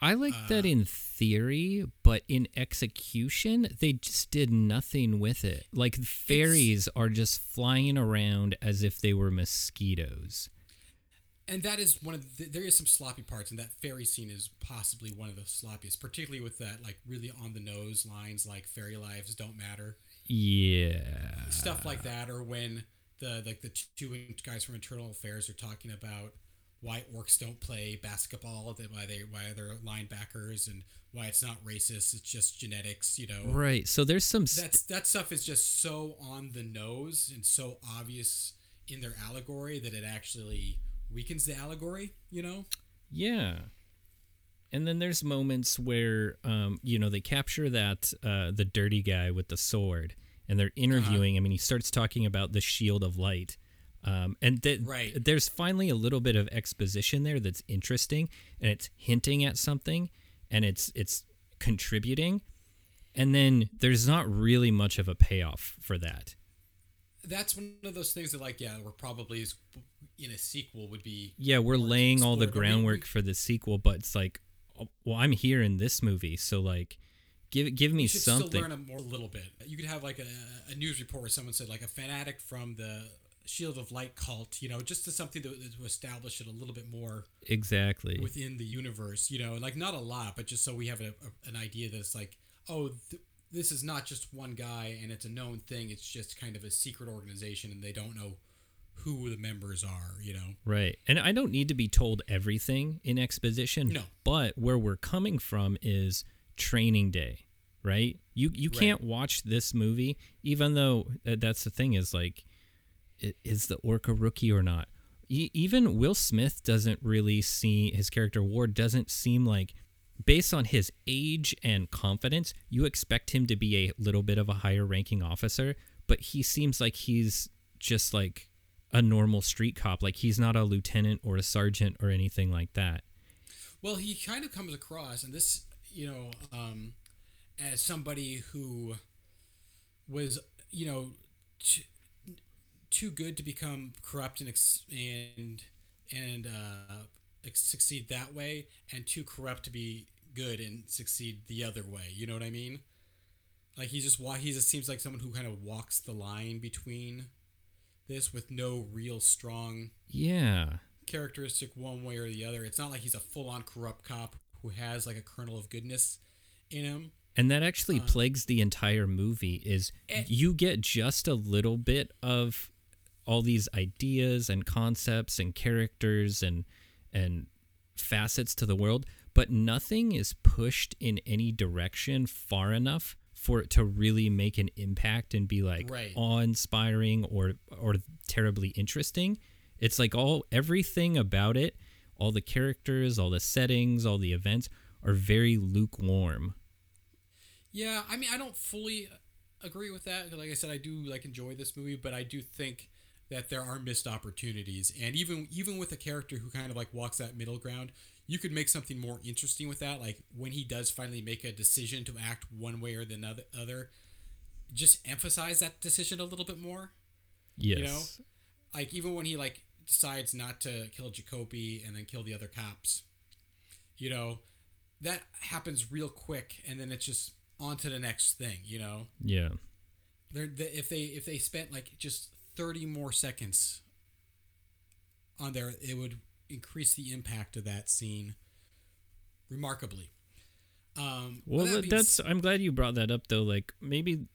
I like that uh, in theory, but in execution, they just did nothing with it. Like fairies are just flying around as if they were mosquitoes. And that is one of the, there is some sloppy parts and that fairy scene is possibly one of the sloppiest particularly with that like really on the nose lines like fairy lives don't matter Yeah. stuff like that or when the like the two guys from internal affairs are talking about why orcs don't play basketball that why they why they're linebackers and why it's not racist it's just genetics you know Right. So there's some. St- that's that stuff is just so on the nose and so obvious in their allegory that it actually weakens the allegory you know Yeah. And then there's moments where, um, you know, they capture that uh, the dirty guy with the sword, and they're interviewing him, and he starts talking about the shield of light. Um, and th- Right. there's finally a little bit of exposition there that's interesting, and it's hinting at something, and it's it's contributing, and then there's not really much of a payoff for that. that's one of those things that like yeah we're probably in a sequel would be Yeah, we're laying all the explored, but we- groundwork for the sequel, but it's like, oh, well, I'm here in this movie, so like, Give give me something. still learn a more little bit. You could have like a, a news report where someone said like a fanatic from the Shield of Light cult, you know, just to something to, to establish it a little bit more exactly. within the universe, you know, like not a lot, but just so we have a, a, an idea that it's like, oh, th- this is not just one guy and it's a known thing. It's just kind of a secret organization and they don't know who the members are, you know. Right. And I don't need to be told everything in exposition. No. But where we're coming from is training day, right? You you Right. can't watch this movie even though uh, that's the thing is like is the orc a rookie or not? E- even Will Smith doesn't really see his character Ward doesn't seem like based on his age and confidence, you expect him to be a little bit of a higher ranking officer, but he seems like he's just like a normal street cop. Like he's not a lieutenant or a sergeant or anything like that. Well, he kind of comes across, and this, you know, um, as somebody who was, you know, too, too good to become corrupt and and and uh, succeed that way, and too corrupt to be good and succeed the other way. You know what I mean? Like he just wa- he just seems like someone who kind of walks the line between this with no real strong Yeah. characteristic one way or the other. It's not like he's a full on corrupt cop who has like a kernel of goodness in him. And that actually plagues the entire movie is Eh. you get just a little bit of all these ideas and concepts and characters and and facets to the world, but nothing is pushed in any direction far enough for it to really make an impact and be like Right. awe-inspiring or or terribly interesting. It's like all everything about it, all the characters, all the settings, all the events are very lukewarm. Yeah, I mean, I don't fully agree with that. Like I said, I do like enjoy this movie, but I do think that there are missed opportunities. And even even with a character who kind of like walks that middle ground, you could make something more interesting with that. Like when he does finally make a decision to act one way or the other, just emphasize that decision a little bit more. Yes. You know? like even when he like decides not to kill Jacoby and then kill the other cops, you know, that happens real quick, and then it's just on to the next thing. You know, Yeah. They're, they, if they if they spent like just thirty more seconds on there, it would increase the impact of that scene remarkably. Um, Well, that that's. I'm glad you brought that up, though. Like maybe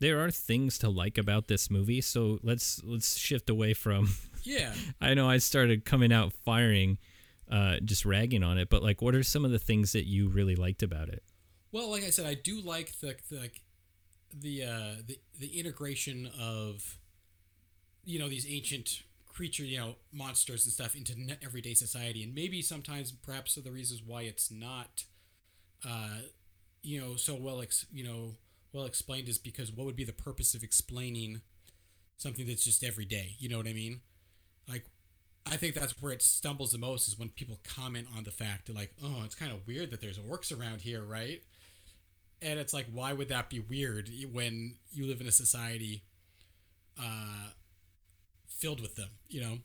there are things to like about this movie. So let's let's shift away from. yeah. I know I started coming out firing, uh, just ragging on it. But like, what are some of the things that you really liked about it? Well, like I said, I do like the the like, the uh, the the integration of you know these ancient creature you know monsters and stuff into everyday society, and maybe sometimes perhaps of the reasons why it's not uh, you know so well ex- you know well explained is because what would be the purpose of explaining something that's just everyday? You know what I mean? Like I think that's where it stumbles the most is when people comment on the fact like, oh, it's kind of weird that there's orcs around here, right? And it's like, why would that be weird when you live in a society uh, filled with them, you know?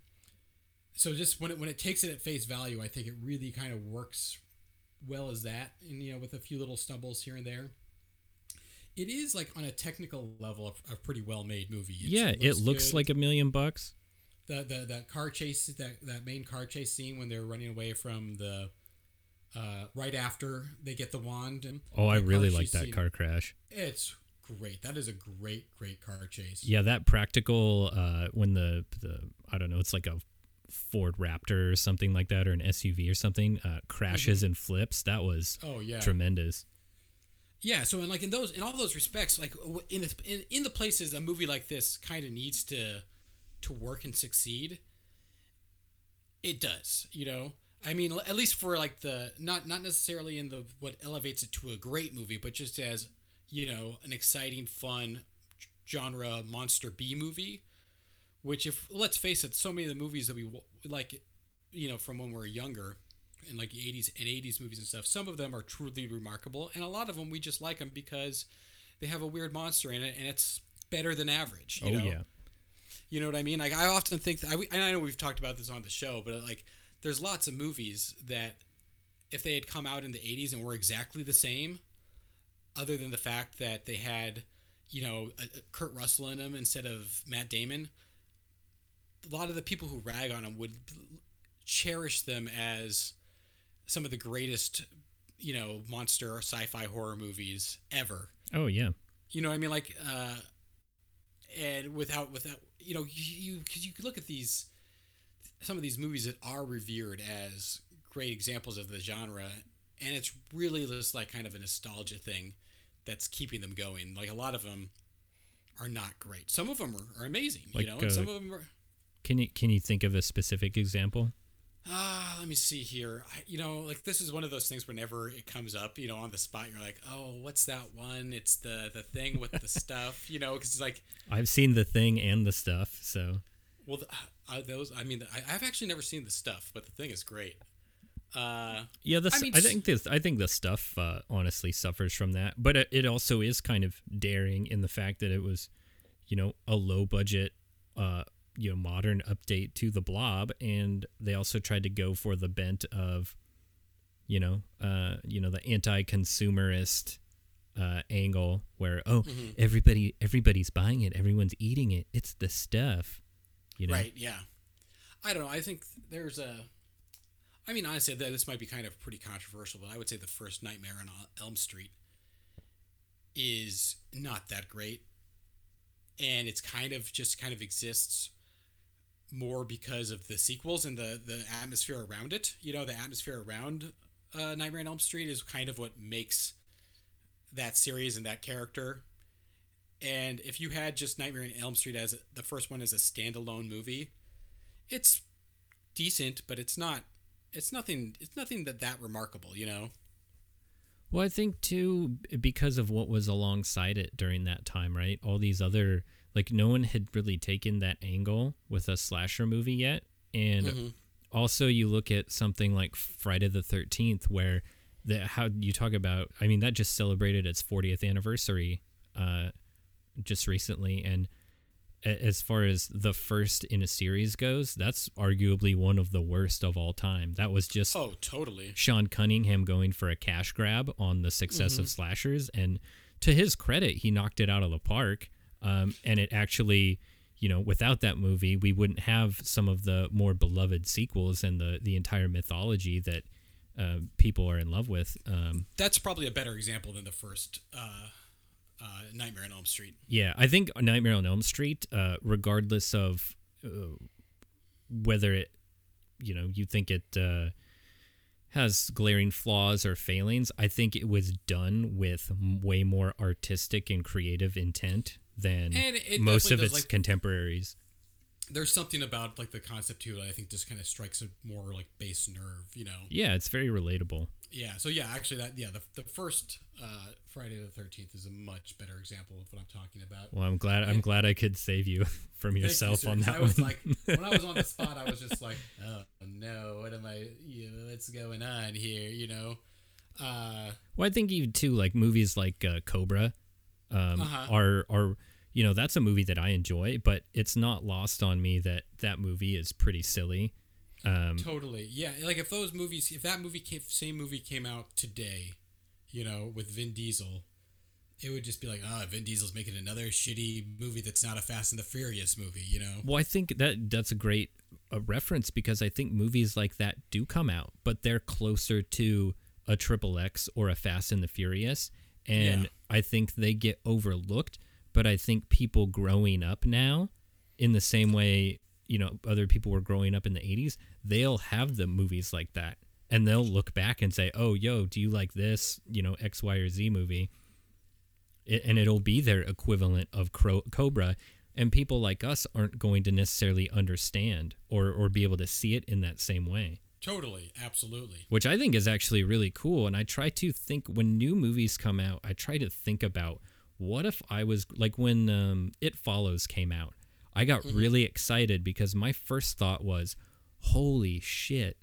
So just when it when it takes it at face value, I think it really kind of works well as that, and you know, with a few little stumbles here and there. It is like on a technical level a, a pretty well made movie. It's- yeah, it looks good like a million bucks. the the that car chase that that main car chase scene when they're running away from the uh, right after they get the wand and Oh, I really like that scene, car crash. It's great. That is a great great car chase. Yeah, that practical uh, when the the I don't know, it's like a Ford Raptor or something like that, or an SUV or something uh, crashes and flips. That was Oh yeah. tremendous. Yeah. So in like in those in all those respects, like in the, in, in the places a movie like this kind of needs to to work and succeed, it does. You know. I mean, at least for like the not not necessarily in the what elevates it to a great movie, but just as you know an exciting, fun genre monster B movie. Which, if let's face it, so many of the movies that we like, you know, from when we were younger, and like 80s and 80s movies and stuff, some of them are truly remarkable, and a lot of them we just like them because they have a weird monster in it, and it's better than average. You oh know? yeah. You know what I mean? Like I often think that I, and I know we've talked about this on the show, but like there's lots of movies that if they had come out in the 80s and were exactly the same, other than the fact that they had, you know, a, a Kurt Russell in them instead of Matt Damon. A lot of the people who rag on them would cherish them as some of the greatest, you know, monster sci-fi horror movies ever. Oh yeah. You know, what I mean, like, uh, and without without you know, you because you could look at these some of these movies that are revered as great examples of the genre, and it's really just like kind of a nostalgia thing that's keeping them going. Like a lot of them are not great. Some of them are, are amazing, Like, you know. and uh, some of them are. Can you can you think of a specific example? Ah, let me see here. I, you know, like this is one of those things. Whenever it comes up, you know, on the spot, you're like, "Oh, what's that one?" It's the the thing with the stuff, you know, because it's like, I've seen the thing and the stuff, so well, the, uh, those. I mean, I, I've actually never seen the stuff, but the thing is great. Uh, yeah. The I I, mean, I think this I think the stuff uh, honestly suffers from that, but it, it also is kind of daring in the fact that it was, you know, a low budget, uh, you know, modern update to the Blob, and they also tried to go for the bent of, you know, uh, you know, the anti-consumerist. Uh, angle where oh Mm-hmm. everybody everybody's buying it everyone's eating it it's the stuff you know Right. Yeah. I don't know. I think there's a. I mean, honestly, th- this might be kind of pretty controversial, but I would say the first Nightmare on Elm Street is not that great, and it's kind of just kind of exists more because of the sequels and the the atmosphere around it. You know, the atmosphere around uh, Nightmare on Elm Street is kind of what makes that series and that character and if you had just Nightmare on Elm Street as the first one as a standalone movie, it's decent, but it's not. It's nothing. It's nothing that that remarkable, you know. Well, I think too because of what was alongside it during that time, right? All these other like no one had really taken that angle with a slasher movie yet, and Mhm. also you look at something like Friday the Thirteenth, where the how you talk about. I mean, that just celebrated its 40th anniversary, uh, just recently, and as far as the first in a series goes, that's arguably one of the worst of all time. That was just Oh, totally. Sean Cunningham going for a cash grab on the success of slashers, and to his credit, he knocked it out of the park. Um, and it actually, you know, without that movie, we wouldn't have some of the more beloved sequels and the the entire mythology that uh, people are in love with. Um, That's probably a better example than the first uh, uh, Nightmare on Elm Street. yeah, I think Nightmare on Elm Street, uh, regardless of uh, whether it, you know, you think it uh, has glaring flaws or failings, I think it was done with way more artistic and creative intent than it most of its like- contemporaries. There's something about like the concept too that I think just kind of strikes a more like base nerve, you know. Yeah, it's very relatable. Yeah. So yeah, actually, that yeah, the, the first uh, Friday the Thirteenth is a much better example of what I'm talking about. Well, I'm glad I'm glad I could save you from you, yourself sir, on that I was one. like, when I was on the spot, I was just like, oh no, what am I? You know, what's going on here? You know, uh, Well, I think even too like movies like uh, Cobra um, Uh-huh. are are you know that's a movie that I enjoy, but it's not lost on me that that movie is pretty silly. Um, totally, yeah. Like if those movies, if that movie came, same movie came out today, you know, with Vin Diesel, it would just be like, ah, Vin Diesel's making another shitty movie that's not a Fast and the Furious movie, you know. well, I think that that's a great uh, reference because I think movies like that do come out, but they're closer to a Triple X or a Fast and the Furious, and Yeah. I think they get overlooked. But I think people growing up now, in the same way you know other people were growing up in the 80s, they'll have the movies like that, and they'll look back and say, "Oh, yo, do you like this? You know, X, Y, or Z movie?" It, and it'll be their equivalent of Cro- Cobra, and people like us aren't going to necessarily understand or or be able to see it in that same way Totally, absolutely. which I think is actually really cool. And I try to think when new movies come out, I try to think about what if I was like when um, It Follows came out. I got really excited because my first thought was, holy shit,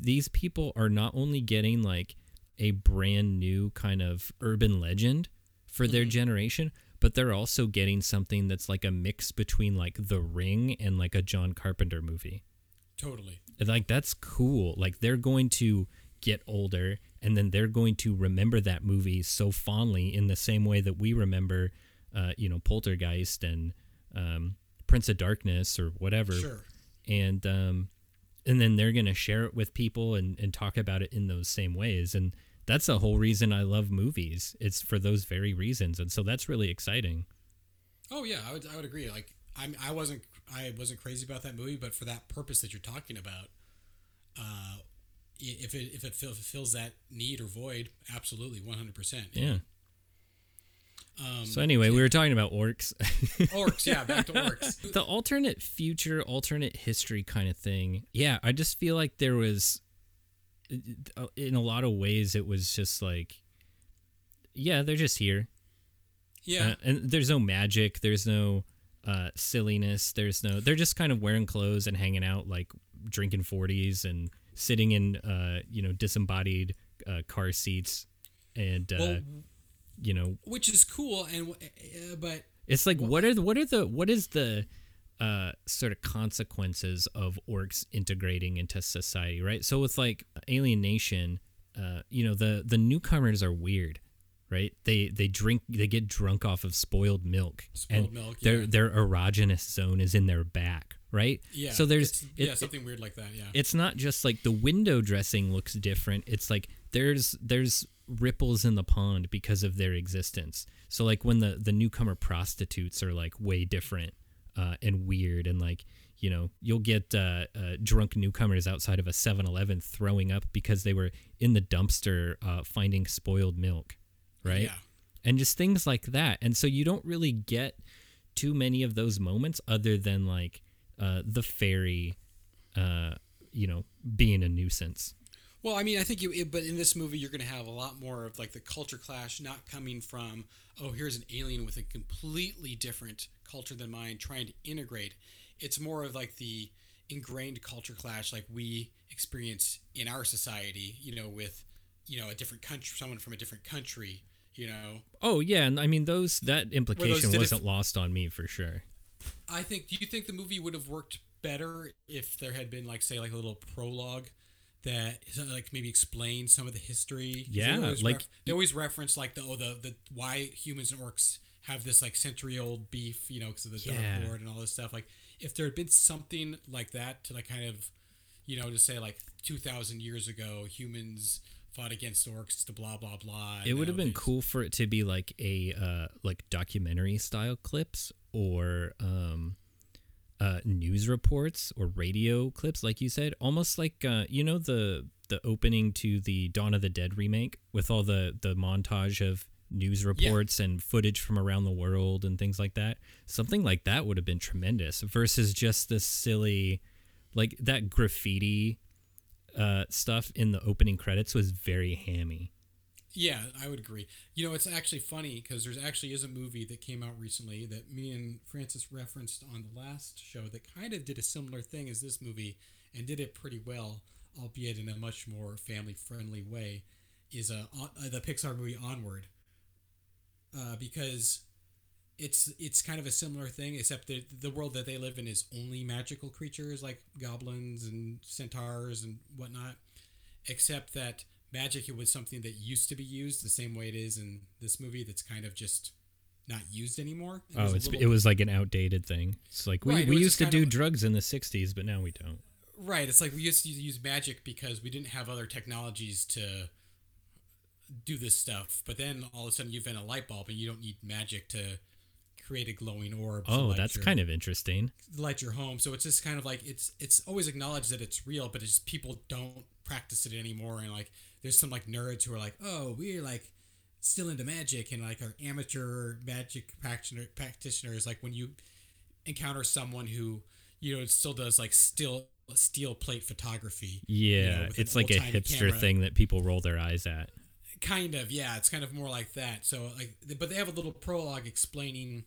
these people are not only getting like a brand new kind of urban legend for their generation, but they're also getting something that's like a mix between like The Ring and like a John Carpenter movie. Totally. like that's cool. Like they're going to get older and then they're going to remember that movie so fondly in the same way that we remember, uh, you know, Poltergeist and um, Prince of Darkness or whatever. Sure. And um, and then they're gonna share it with people and, and talk about it in those same ways. And that's the whole reason I love movies. It's for those very reasons. And so that's really exciting. Oh yeah, I would I would agree. Like I'm I wasn't I wasn't crazy about that movie, but for that purpose that you're talking about, uh, if it if it fill- fulfills that need or void, absolutely, 100. percent Yeah. Um, So anyway, we were talking about orcs. orcs, yeah, back to orcs. the alternate future, alternate history kind of thing. Yeah, I just feel like there was, uh, in a lot of ways, it was just like, yeah, they're just here. Yeah, Uh, and there's no magic. There's no uh, silliness. There's no. They're just kind of wearing clothes and hanging out, like drinking forties and sitting in, uh, you know, disembodied uh, car seats, and uh, well, you know, which is cool, and uh, but It's like what are the, what are the what is the uh, sort of consequences of orcs integrating into society, right? So with like Alien Nation, uh, you know the the newcomers are weird, right? They they drink they get drunk off of spoiled milk, Spoiled and milk, their yeah. their erogenous zone is in their back, right? yeah, So there's it- yeah something weird like that. Yeah, it's not just like the window dressing looks different it's like there's there's ripples in the pond because of their existence. So like when the the newcomer prostitutes are like way different uh, and weird and like you know you'll get uh, uh, drunk newcomers outside of a 7-eleven throwing up because they were in the dumpster uh, finding spoiled milk right? Yeah. and just things like that. And so you don't really get too many of those moments other than like uh, the fairy uh, you know being a nuisance Well, I mean, I think you, it, but in this movie, you're going to have a lot more of like the culture clash, not coming from, oh, here's an alien with a completely different culture than mine, trying to integrate. It's more of like the ingrained culture clash, like we experience in our society, you know, with, you know, a different country, someone from a different country, you know. oh yeah and i mean those that implication it- wasn't lost on me for sure I think, do you think the movie would have worked better if there had been like, say, like a little prologue? That like maybe explain some of the history. Yeah, always like- ref- they always reference like the oh the the why humans and orcs have this like century old beef, you know, because of the Yeah. Dark Lord and all this stuff. Like if there had been something like that to like kind of, you know, to say like two thousand years ago humans fought against orcs to blah blah blah. it would have been cool for it to be like a uh, like documentary style clips or um, uh, news reports or radio clips, like you said, almost like uh, you know the the opening to the Dawn of the Dead remake with all the the montage of news reports and footage from around the world and things like that. Something like that would have been tremendous versus just this silly, like that graffiti uh, stuff in the opening credits was very hammy. Yeah, I would agree. You know, it's actually funny because there's actually is a movie that came out recently that me and Francis referenced on the last show that kind of did a similar thing as this movie and did it pretty well, albeit in a much more family friendly way. Is uh, on, uh, the Pixar movie Onward, uh, because it's it's kind of a similar thing, except that the world that they live in is only magical creatures like goblins and centaurs and whatnot except that magic it was something that used to be used the same way it is in this movie that's kind of just not used anymore And Oh, it's little- it was like an outdated thing. It's like we, Right, we used to do of- drugs in the '60s, but now we don't. right it's like we used to use magic because we didn't have other technologies to do this stuff but then all of a sudden you've been a light bulb and you don't need magic to create a glowing orb Oh, that's your- kind of interesting. light your home. So it's just kind of like it's it's always acknowledged that it's real, but it's just people don't practice it anymore. And like there's some like nerds who are like, oh, we're like still into magic and like our amateur magic practitioner practitioners. Like when you encounter someone who you know still does like still steel plate photography. you know, Yeah, it's like a hipster camera. thing that people roll their eyes at. Kind of, yeah. It's kind of more like that. So like, but they have a little prologue explaining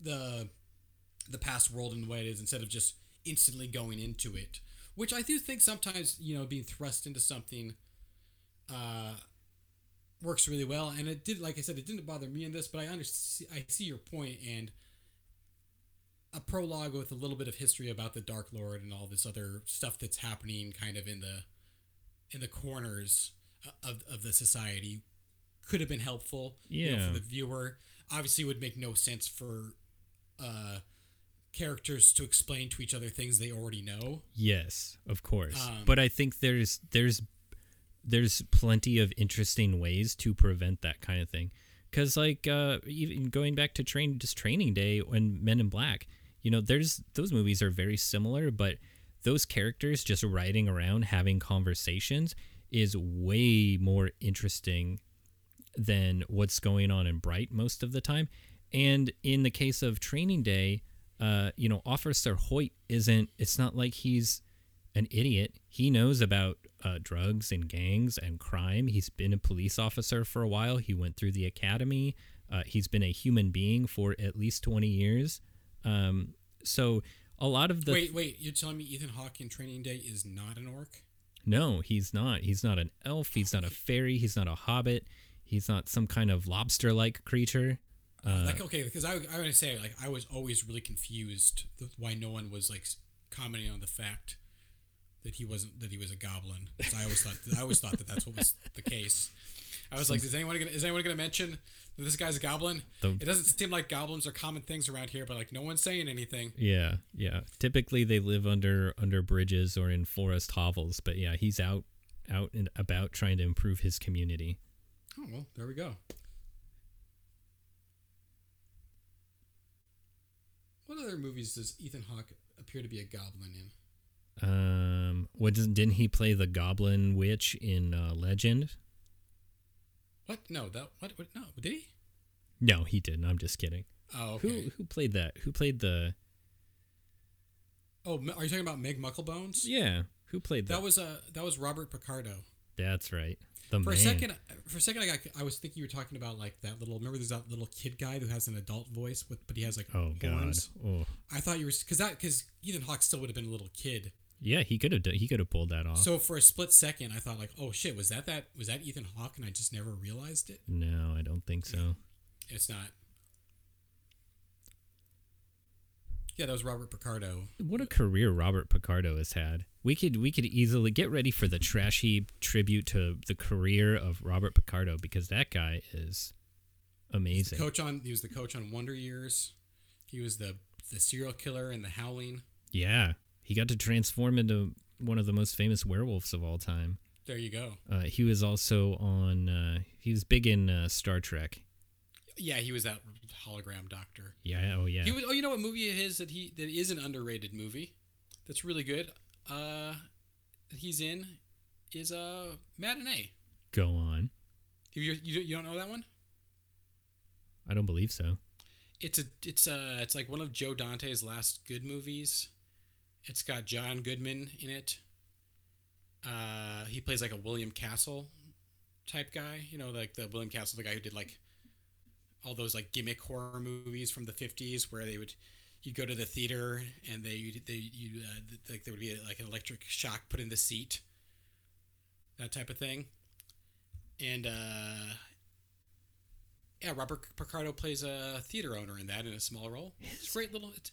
the the past world and the way it is instead of just instantly going into it. Which I do think sometimes you know being thrust into something uh, works really well. And it did, like I said, it didn't bother me in this, but I understand. I see your point and. A prologue with a little bit of history about the Dark Lord and all this other stuff that's happening, kind of in the in the corners of of the society could have been helpful. you know, Yeah. for the viewer. Obviously, it would make no sense for uh, characters to explain to each other things they already know. Yes, of course. Um, but I think there's there's there's plenty of interesting ways to prevent that kind of thing. Cuz like uh even going back to train just training day when Men in Black, you know, there's those movies are very similar, but those characters just riding around having conversations is way more interesting than what's going on in Bright most of the time. And in the case of Training Day, uh, you know, Officer Hoyt isn't. It's not like he's an idiot. He knows about uh, drugs and gangs and crime. He's been a police officer for a while. He went through the academy. Uh, he's been a human being for at least twenty years. Um, so a lot of the wait, wait, you're telling me Ethan Hawke in Training Day is not an orc? no, he's not. He's not an elf. He's not a fairy. He's not a hobbit. He's not some kind of lobster-like creature. Uh, like okay, because I I want to say like I was always really confused why no one was like commenting on the fact that he wasn't that he was a goblin. I always thought I always thought that that's what was the case. I was like, is anyone gonna, is anyone going to mention that this guy's a goblin? The- it doesn't seem like goblins are common things around here, but like no one's saying anything. Yeah, yeah. Typically they live under under bridges or in forest hovels, but yeah, he's out out and about trying to improve his community. Oh well, there we go. Other movies does Ethan Hawke appear to be a goblin in? Um, what does, didn't he play the Goblin Witch in uh, Legend? What? No, that what? what no, did he? No, he didn't. I'm just kidding. Oh, okay. Who who played that? Who played the? Oh, are you talking about Meg Mucklebones? Yeah, who played that? That was uh that was Robert Picardo. That's right. The For man. a second, for a second, I got I was thinking you were talking about like that little. Remember, there's that little kid guy who has an adult voice, with but he has like Oh God. horns. Oh I thought you were because that because Ethan Hawke still would have been a little kid. yeah, he could have done, he could have pulled that off. So for a split second, I thought like, oh shit, was that that was that Ethan Hawke, and I just never realized it. no, I don't think so. It's not. Yeah, that was Robert Picardo. What a career Robert Picardo has had. We could we could easily get ready for the trash heap tribute to the career of Robert Picardo because that guy is amazing. Coach on he was the coach on Wonder Years. He was the the serial killer in The Howling. Yeah, he got to transform into one of the most famous werewolves of all time. There you go. Uh, he was also on. Uh, he was big in uh, Star Trek. Yeah, he was that hologram doctor. Yeah. Oh yeah. He was. Oh, you know what movie it is that he that is an underrated movie, that's really good. Uh, he's in is uh Matinee. Go on. You you you don't know that one? I don't believe so. It's a it's uh it's like one of Joe Dante's last good movies. It's got John Goodman in it. Uh, he plays like a William Castle type guy. You know, like the William Castle, the guy who did like all those like gimmick horror movies from the fifties, where they would you go to the theater and they they you uh, like there would be like an electric shock put in the seat, that type of thing. And uh, yeah, Robert Picardo plays a theater owner in that in a small role. It's a great little. It's,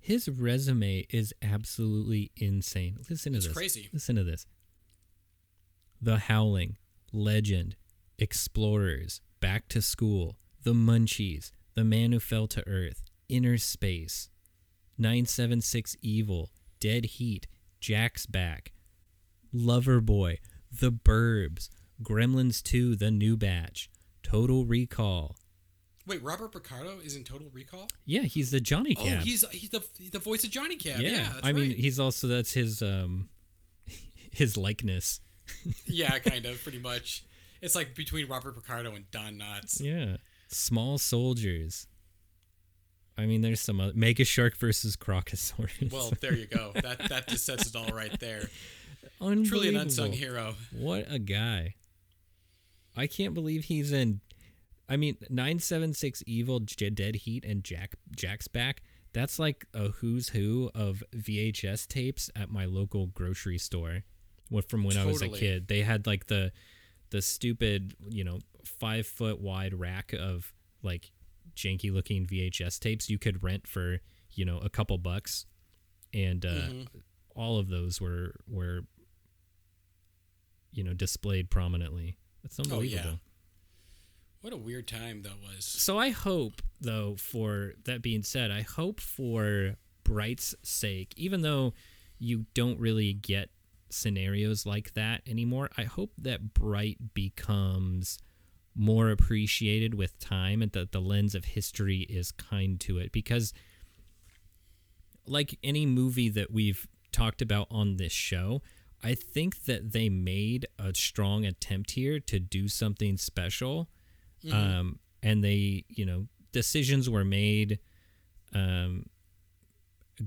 His resume is absolutely insane. Listen to It's this. crazy. Listen to this. The Howling, Legend, Explorers, Back to School, The Munchies, The Man Who Fell to Earth, Innerspace, 976 Evil, Dead Heat, Jack's Back, Loverboy, The Burbs, Gremlins 2, The New Batch, Total Recall. wait, Robert Picardo is in Total Recall. Yeah, he's the Johnny Cab. Oh, he's he's the the voice of Johnny Cab. yeah, Yeah, I mean, he's also that's his um his likeness. yeah, kind of, pretty much. It's like between Robert Picardo and Don Knotts. Yeah. Small soldiers. I mean, there's some other, Mega Shark versus Crocosaurus. Well, there you go. That that just sets it all right there. Truly an unsung hero. What a guy. I can't believe he's in. I mean, 976 Evil, J- Dead Heat, and Jack Jack's Back. That's like a who's who of VHS tapes at my local grocery store. What from when I was a kid? They had like the the stupid, you know, five foot wide rack of like janky looking VHS tapes you could rent for you know a couple bucks, and uh, Mhm. all of those were were you know displayed prominently. That's Oh, yeah. What a weird time that was. So I hope, though, for that being said, I hope for Bright's sake, even though you don't really get scenarios like that anymore, I hope that Bright becomes more appreciated with time and that the lens of history is kind to it. Because, like any movie that we've talked about on this show, I think that they made a strong attempt here to do something special um, and they you know decisions were made um,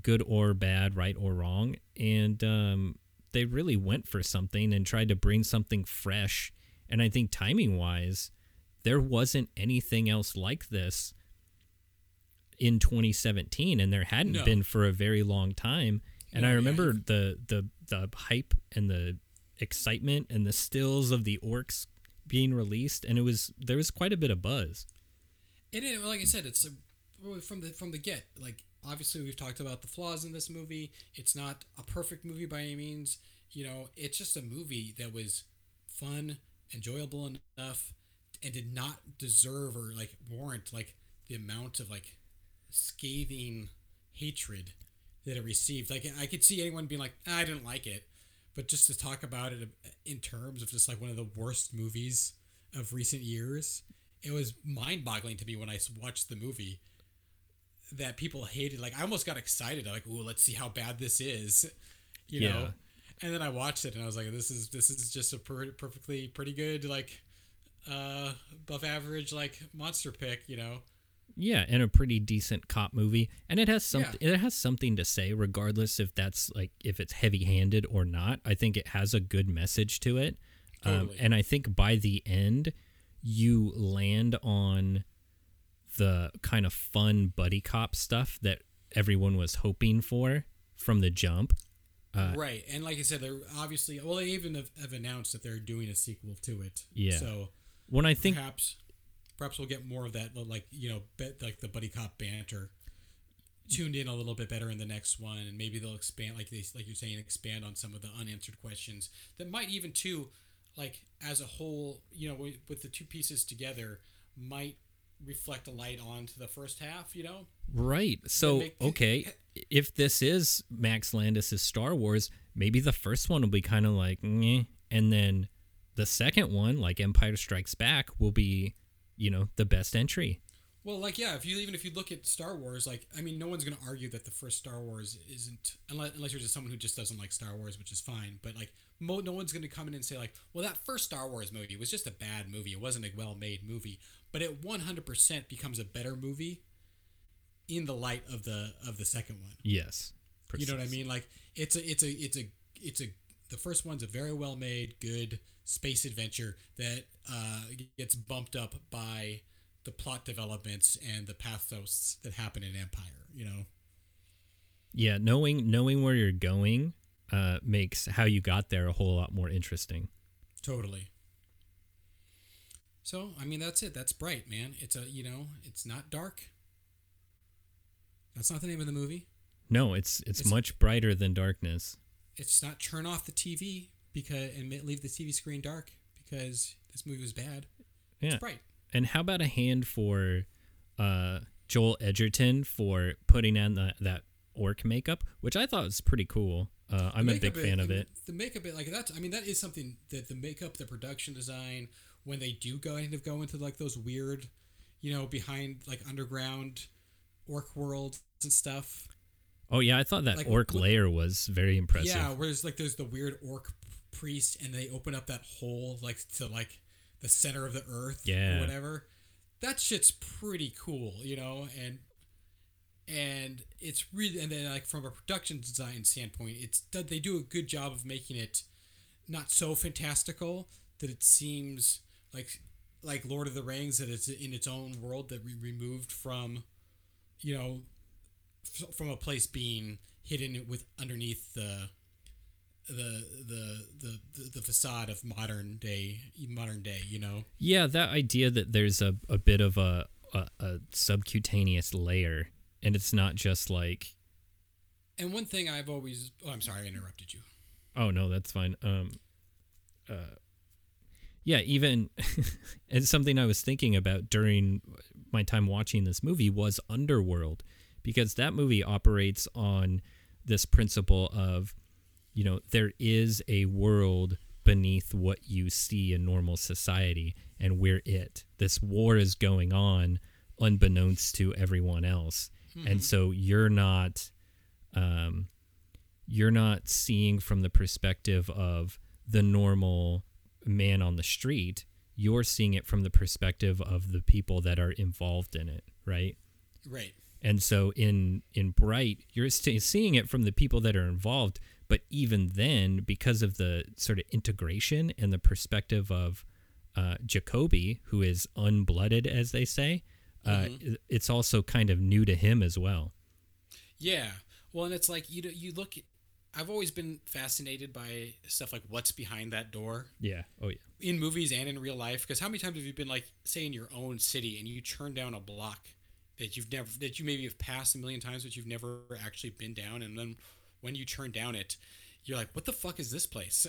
good or bad right or wrong and um, they really went for something and tried to bring something fresh and i think timing wise there wasn't anything else like this in 2017 and there hadn't No. been for a very long time and No, i remember if- the the the hype and the excitement and the stills of the orcs being released and it was there was quite a bit of buzz And it, like I said, it's a, from the from the get. Like obviously, we've talked about the flaws in this movie. It's not a perfect movie by any means. You know, it's just a movie that was fun, enjoyable enough, and did not deserve or like warrant like the amount of like scathing hatred that it received. Like I could see anyone being like, "Ah, I didn't like it, but just to talk about it in terms of just like one of the worst movies of recent years, it was mind-boggling to me when I watched the movie that people hated. Like I almost got excited. Like, "Ooh, let's see how bad this is," you Yeah. know. And then I watched it and I was like, "This is this is just a per- perfectly pretty good like uh above average like monster pick," you know. yeah and a pretty decent cop movie and it has something it has something to say regardless if that's like if it's heavy-handed or not i think it has a good message to it um, and i think by the end you land on the kind of fun buddy cop stuff that everyone was hoping for from the jump Uh, right. And like I said, they're obviously well, they even have, have announced that they're doing a sequel to it. Yeah. So when i think perhaps perhaps we'll get more of that like you know bet like the buddy cop banter tuned in a little bit better in the next one and maybe they'll expand like they like you're saying expand on some of the unanswered questions that might even too like as a whole you know with, with the two pieces together might reflect a light onto the first half you know Right. So, make- okay, if this is Max Landis' Star Wars, maybe the first one will be kind of like, Nyeh, and then the second one, like Empire Strikes Back, will be, you know, the best entry. Well, like yeah, if you even if you look at Star Wars, like I mean, no one's going to argue that the first Star Wars isn't unless, unless you're just someone who just doesn't like Star Wars, which is fine. But like, mo- no one's going to come in and say like, well, that first Star Wars movie was just a bad movie. It wasn't a well-made movie, but it 100% becomes a better movie in the light of the of the second one. Yes. You know what I mean? Like it's a it's a it's a it's a the first one's a very well made, good space adventure that uh, gets bumped up by the plot developments and the pathos that happen in Empire. You know, Yeah, knowing knowing where you're going uh, makes how you got there a whole lot more interesting. totally. So I mean, that's it. That's bright, man. It's a you know, it's not dark. That's not the name of the movie. No, it's it's, It's- much brighter than darkness. It's not turn off the TV because and leave the TV screen dark because this movie was bad. Yeah. It's bright. And how about a hand for uh, Joel Edgerton for putting on the, that orc makeup, which I thought was pretty cool. Uh, I'm a big makeup, fan of it. The makeup, it like that's. I mean, that is something that the makeup, the production design, when they do go kind of go into like those weird, you know, behind like underground orc worlds and stuff. Oh yeah, I thought that Like, orc layer was very impressive. Yeah, whereas like there's the weird orc priest, and they open up that hole like to like the center of the earth, Yeah. or whatever. That shit's pretty cool, you know, and and it's really and then like from a production design standpoint, it's they do a good job of making it not so fantastical that it seems like like Lord of the Rings that it's in its own world that we removed from you know from a place being hidden with underneath the the the the the, facade of modern day modern day you know Yeah, that idea that there's a, a bit of a, a, a subcutaneous layer and it's not just like and one thing i've always oh i'm sorry i interrupted you oh no, that's fine. Um uh, yeah, even and something I was thinking about during my time watching this movie was Underworld, because that movie operates on this principle of, you know, there is a world beneath what you see in normal society, and we're it. This war is going on unbeknownst to everyone else, and so you're not, um, you're not seeing from the perspective of the normal man on the street. You're seeing it from the perspective of the people that are involved in it right? Right. and so in in bright you're seeing it from the people that are involved but even then because of the sort of integration and the perspective of uh, Jakoby who is unblooded as they say uh, it- it's also kind of new to him as well Yeah. Well, and it's like you know, you look. I've always been fascinated by stuff like what's behind that door yeah oh yeah in movies and in real life. Because how many times have you been like, say, in your own city and you turn down a block that you've never that you maybe have passed a million times, but you've never actually been down, and then when you turn down it, you're like, what the fuck is this place?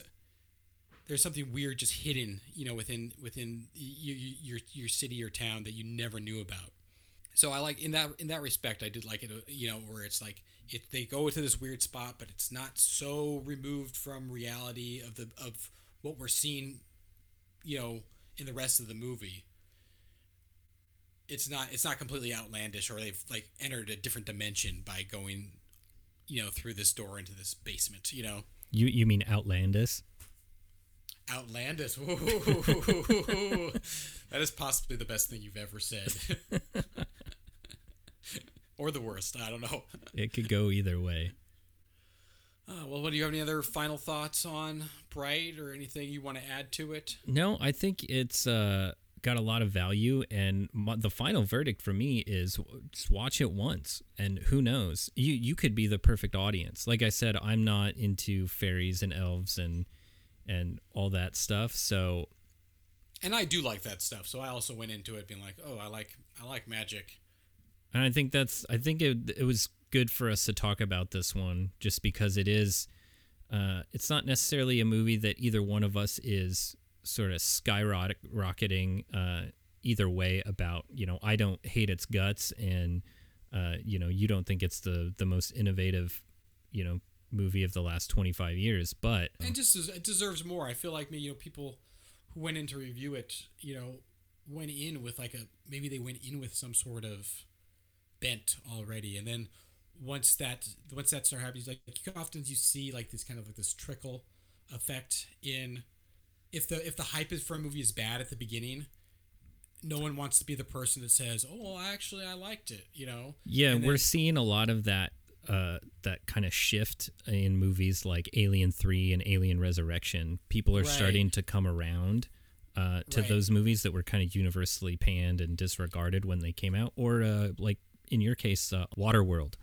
There's something weird just hidden, you know, within within y- y- your your city or town that you never knew about. So I like in that in that respect, I did like it. uh, You know, where it's like it they go to this weird spot, but it's not so removed from reality of the of what we're seeing. You know, in the rest of the movie, it's not it's not completely outlandish, or they've like entered a different dimension by going, you know, through this door into this basement. You know, you you mean outlandis outlandish. That is possibly the best thing you've ever said. or the worst. I don't know. it could go either way Uh, well, what do you have any other final thoughts on Bright or anything you want to add to it? No, I think it's uh, got a lot of value, and my, the final verdict for me is just watch it once, and who knows, you you could be the perfect audience. Like I said, I'm not into fairies and elves and and all that stuff, so And I do like that stuff, so I also went into it being like, "Oh, I like I like magic." and I think that's I think it it was good for us to talk about this one just because it is uh, it's not necessarily a movie that either one of us is sort of skyrocketing uh, either way about you know I don't hate its guts and uh, you know you don't think it's the the most innovative you know movie of the last 25 years but And just des- it deserves more. I feel like me, you know, people who went in to review it, you know, went in with like a maybe they went in with some sort of bent already, and then once that once that started happening, like often you see like this kind of like this trickle effect in if the if the hype is for a movie is bad at the beginning. No one wants to be the person that says, "Oh, well, actually, I liked it," you know. Yeah, And we're seeing a lot of that uh, that kind of shift in movies like Alien Three and Alien Resurrection. People are Right. starting to come around uh, to Right. those movies that were kind of universally panned and disregarded when they came out, or uh, like in your case, uh, Waterworld.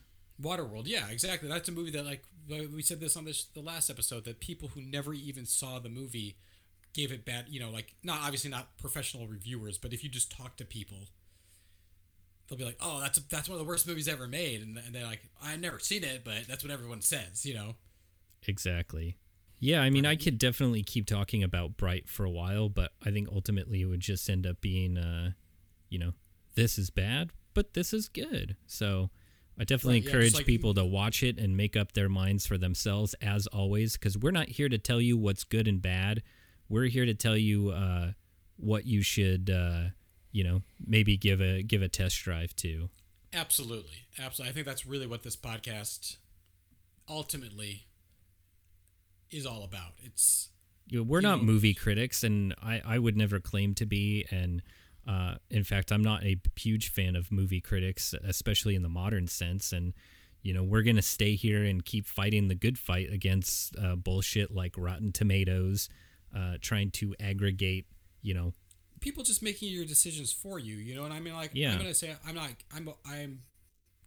Waterworld, yeah, exactly. That's a movie that, like, we said this on this the last episode that people who never even saw the movie gave it bad. You know, like not obviously not professional reviewers, but if you just talk to people, they'll be like, "Oh, that's that's one of the worst movies ever made," and, and they're like, "I've never seen it, but that's what everyone says." You know, Exactly. Yeah, I mean, I could definitely keep talking about Bright for a while, but I think ultimately it would just end up being, uh, you know, this is bad, but this is good. So I definitely Right, encourage just like- people to watch it and make up their minds for themselves, as always, because we're not here to tell you what's good and bad. We're here to tell you uh, what you should, uh, you know, maybe give a give a test drive to. absolutely, absolutely. I think that's really what this podcast ultimately is all about. It's you know, we're not know- movie critics, and I, I would never claim to be. And uh, in fact, I'm not a huge fan of movie critics, especially in the modern sense. And you know, we're gonna stay here and keep fighting the good fight against uh, bullshit like Rotten Tomatoes, uh, trying to aggregate. You know, people just making your decisions for you, you know. And I mean, like, Yeah. I'm gonna say I'm not. I'm I'm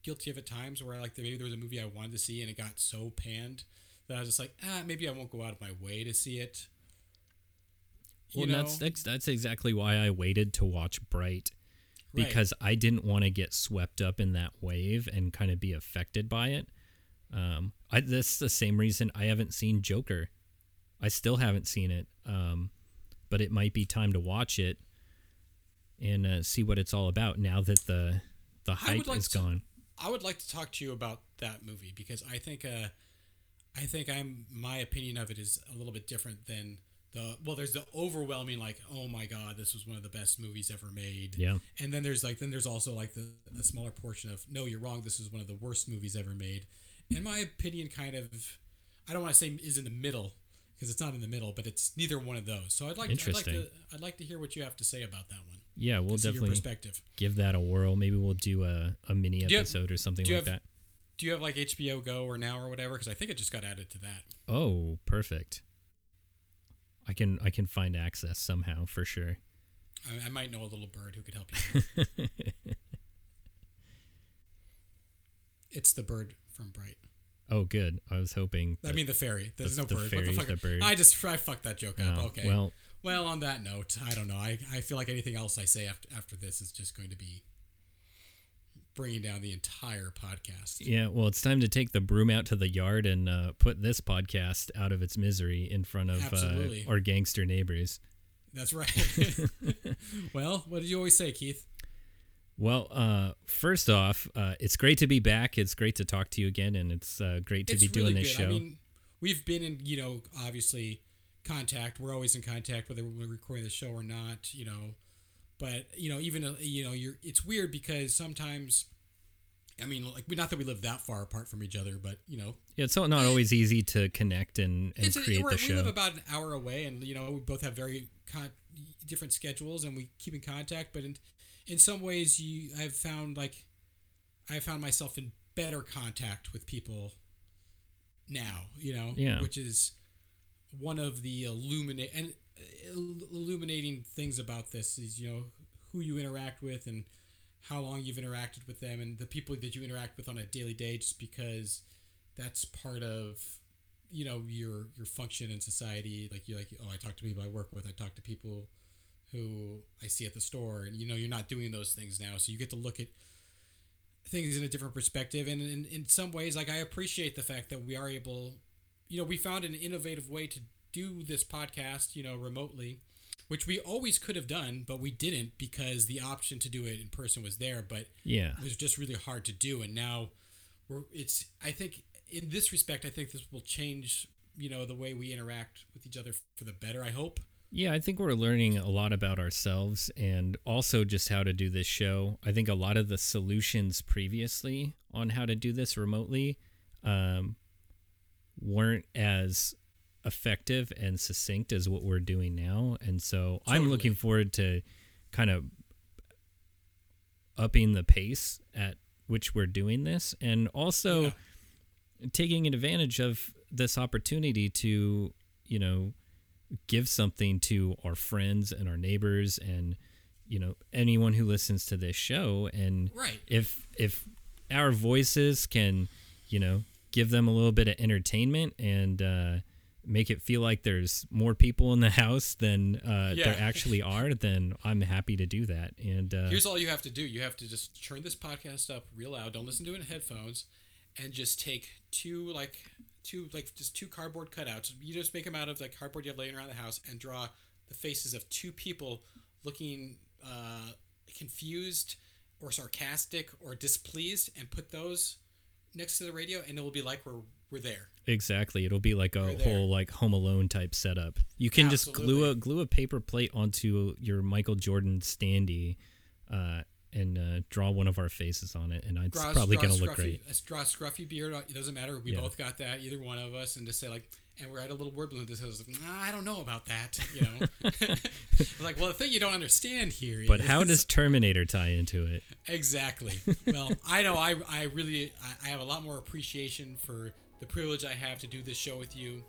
guilty of at times where like maybe there was a movie I wanted to see and it got so panned that I was just like, ah, maybe I won't go out of my way to see it. You well, know? that's, that's that's exactly why I waited to watch Bright Right. because I didn't want to get swept up in that wave and kind of be affected by it. Um, I, that's the same reason I haven't seen Joker I still haven't seen it, um, but it might be time to watch it and uh, see what it's all about now that the the hype like is to- gone. I would like to talk to you about that movie because I think uh, I think I'm my opinion of it is a little bit different than the well. There's the overwhelming like, oh my god, this was one of the best movies ever made. Yeah. And then there's like then there's also like the, the smaller portion of no, you're wrong. This is one of the worst movies ever made. In my opinion, kind of, I don't want to say is in the middle because it's not in the middle, but it's neither one of those. So I'd like I'd like to I'd like to hear what you have to say about that one. Yeah, we'll to your definitely perspective. give that a whirl. Maybe we'll do a, a mini have- episode or something like have- that. Do you have like HBO Go or Now or whatever? Because I think it just got added to that. Oh, perfect. I can I can find access somehow for sure. I, I might know a little bird who could help you. it's the bird from Bright. Oh, good. I was hoping. I mean the fairy. There's the- no the bird. fairy, what the fuck? the bird. I just I fucked that joke up. Oh, okay. Well, Well, on that note, I don't know. I, I feel like anything else I say after after this is just going to be bringing down the entire podcast. yeah. Well, it's time to take the broom out to the yard and uh, put this podcast out of its misery in front of uh, our gangster neighbors. That's right. well, what did you always say, Keith? Well, uh, first off, uh, it's great to be back. It's great to talk to you again, and it's uh, great to it's be doing this good. show. I mean, we've been in, you know, obviously contact. We're always in contact whether we're recording the show or not, you know. But you know, even uh, you know, you're. It's weird because sometimes, I mean, like not that we live that far apart from each other, but you know, yeah, it's not always easy to connect and, and a- create we're- the we live about an hour away, and you know, we both have very con- different schedules, and we keep in contact. But in in some ways, you I've found like I found myself in better contact with people now. You know, Yeah. which is one of the illuminate and uh, illuminating things about this is you know who you interact with and how long you've interacted with them and the people that you interact with on a daily day just because that's part of you know your your function in society like you're like oh i talk to people i work with i talk to people who i see at the store and you know you're not doing those things now so you get to look at things in a different perspective. And in, in some ways like i appreciate the fact that we are able you know we found an innovative way to do this podcast you know remotely which we always could have done but we didn't because the option to do it in person was there but yeah, it was just really hard to do. And now we're it's i think in this respect i think this will change you know the way we interact with each other for the better i hope Yeah, I think we're learning a lot about ourselves and also just how to do this show. I think a lot of the solutions previously on how to do this remotely um, weren't as effective and succinct as what we're doing now. And so I'm looking forward to kind of upping the pace at which we're doing this and also Yeah. taking advantage of this opportunity to, you know, give something to our friends and our neighbors and you know anyone who listens to this show and Right. if if our voices can you know give them a little bit of entertainment and uh, make it feel like there's more people in the house than uh, Yeah. there actually are then i'm happy to do that and uh, here's all you have to do you have to just turn this podcast up real loud don't listen to it in headphones and just take two like two like just two cardboard cutouts you just make them out of like cardboard you have laying around the house and draw the faces of two people looking uh, confused or sarcastic or displeased and put those next to the radio and it will be like we're we're there Exactly. It'll be like a there. whole like Home Alone type setup. You can just glue a glue a paper plate onto your Michael Jordan standee, uh, and uh, draw one of our faces on it, and it's draw, probably gonna look great. a draw a scruffy beard. It doesn't matter. We Yeah. both got that. Either one of us, and just say like, and we're at a little word balloon that says, nah, I don't know about that. You know, like, well, the thing you don't understand here. But how does Terminator tie into it? exactly? Well, I know. I I really I, I have a lot more appreciation for the privilege I have to do this show with you,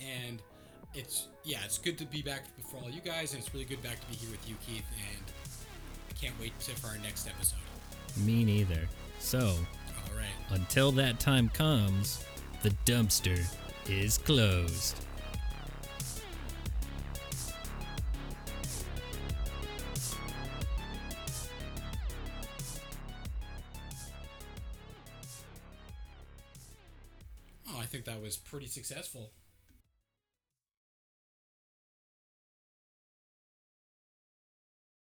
and it's yeah, it's good to be back for all you guys, and it's really good back to be here with you, Keith, and can't wait to, for our next episode. Me neither. So All right. until that time comes, the dumpster is closed. Oh, I think that was pretty successful.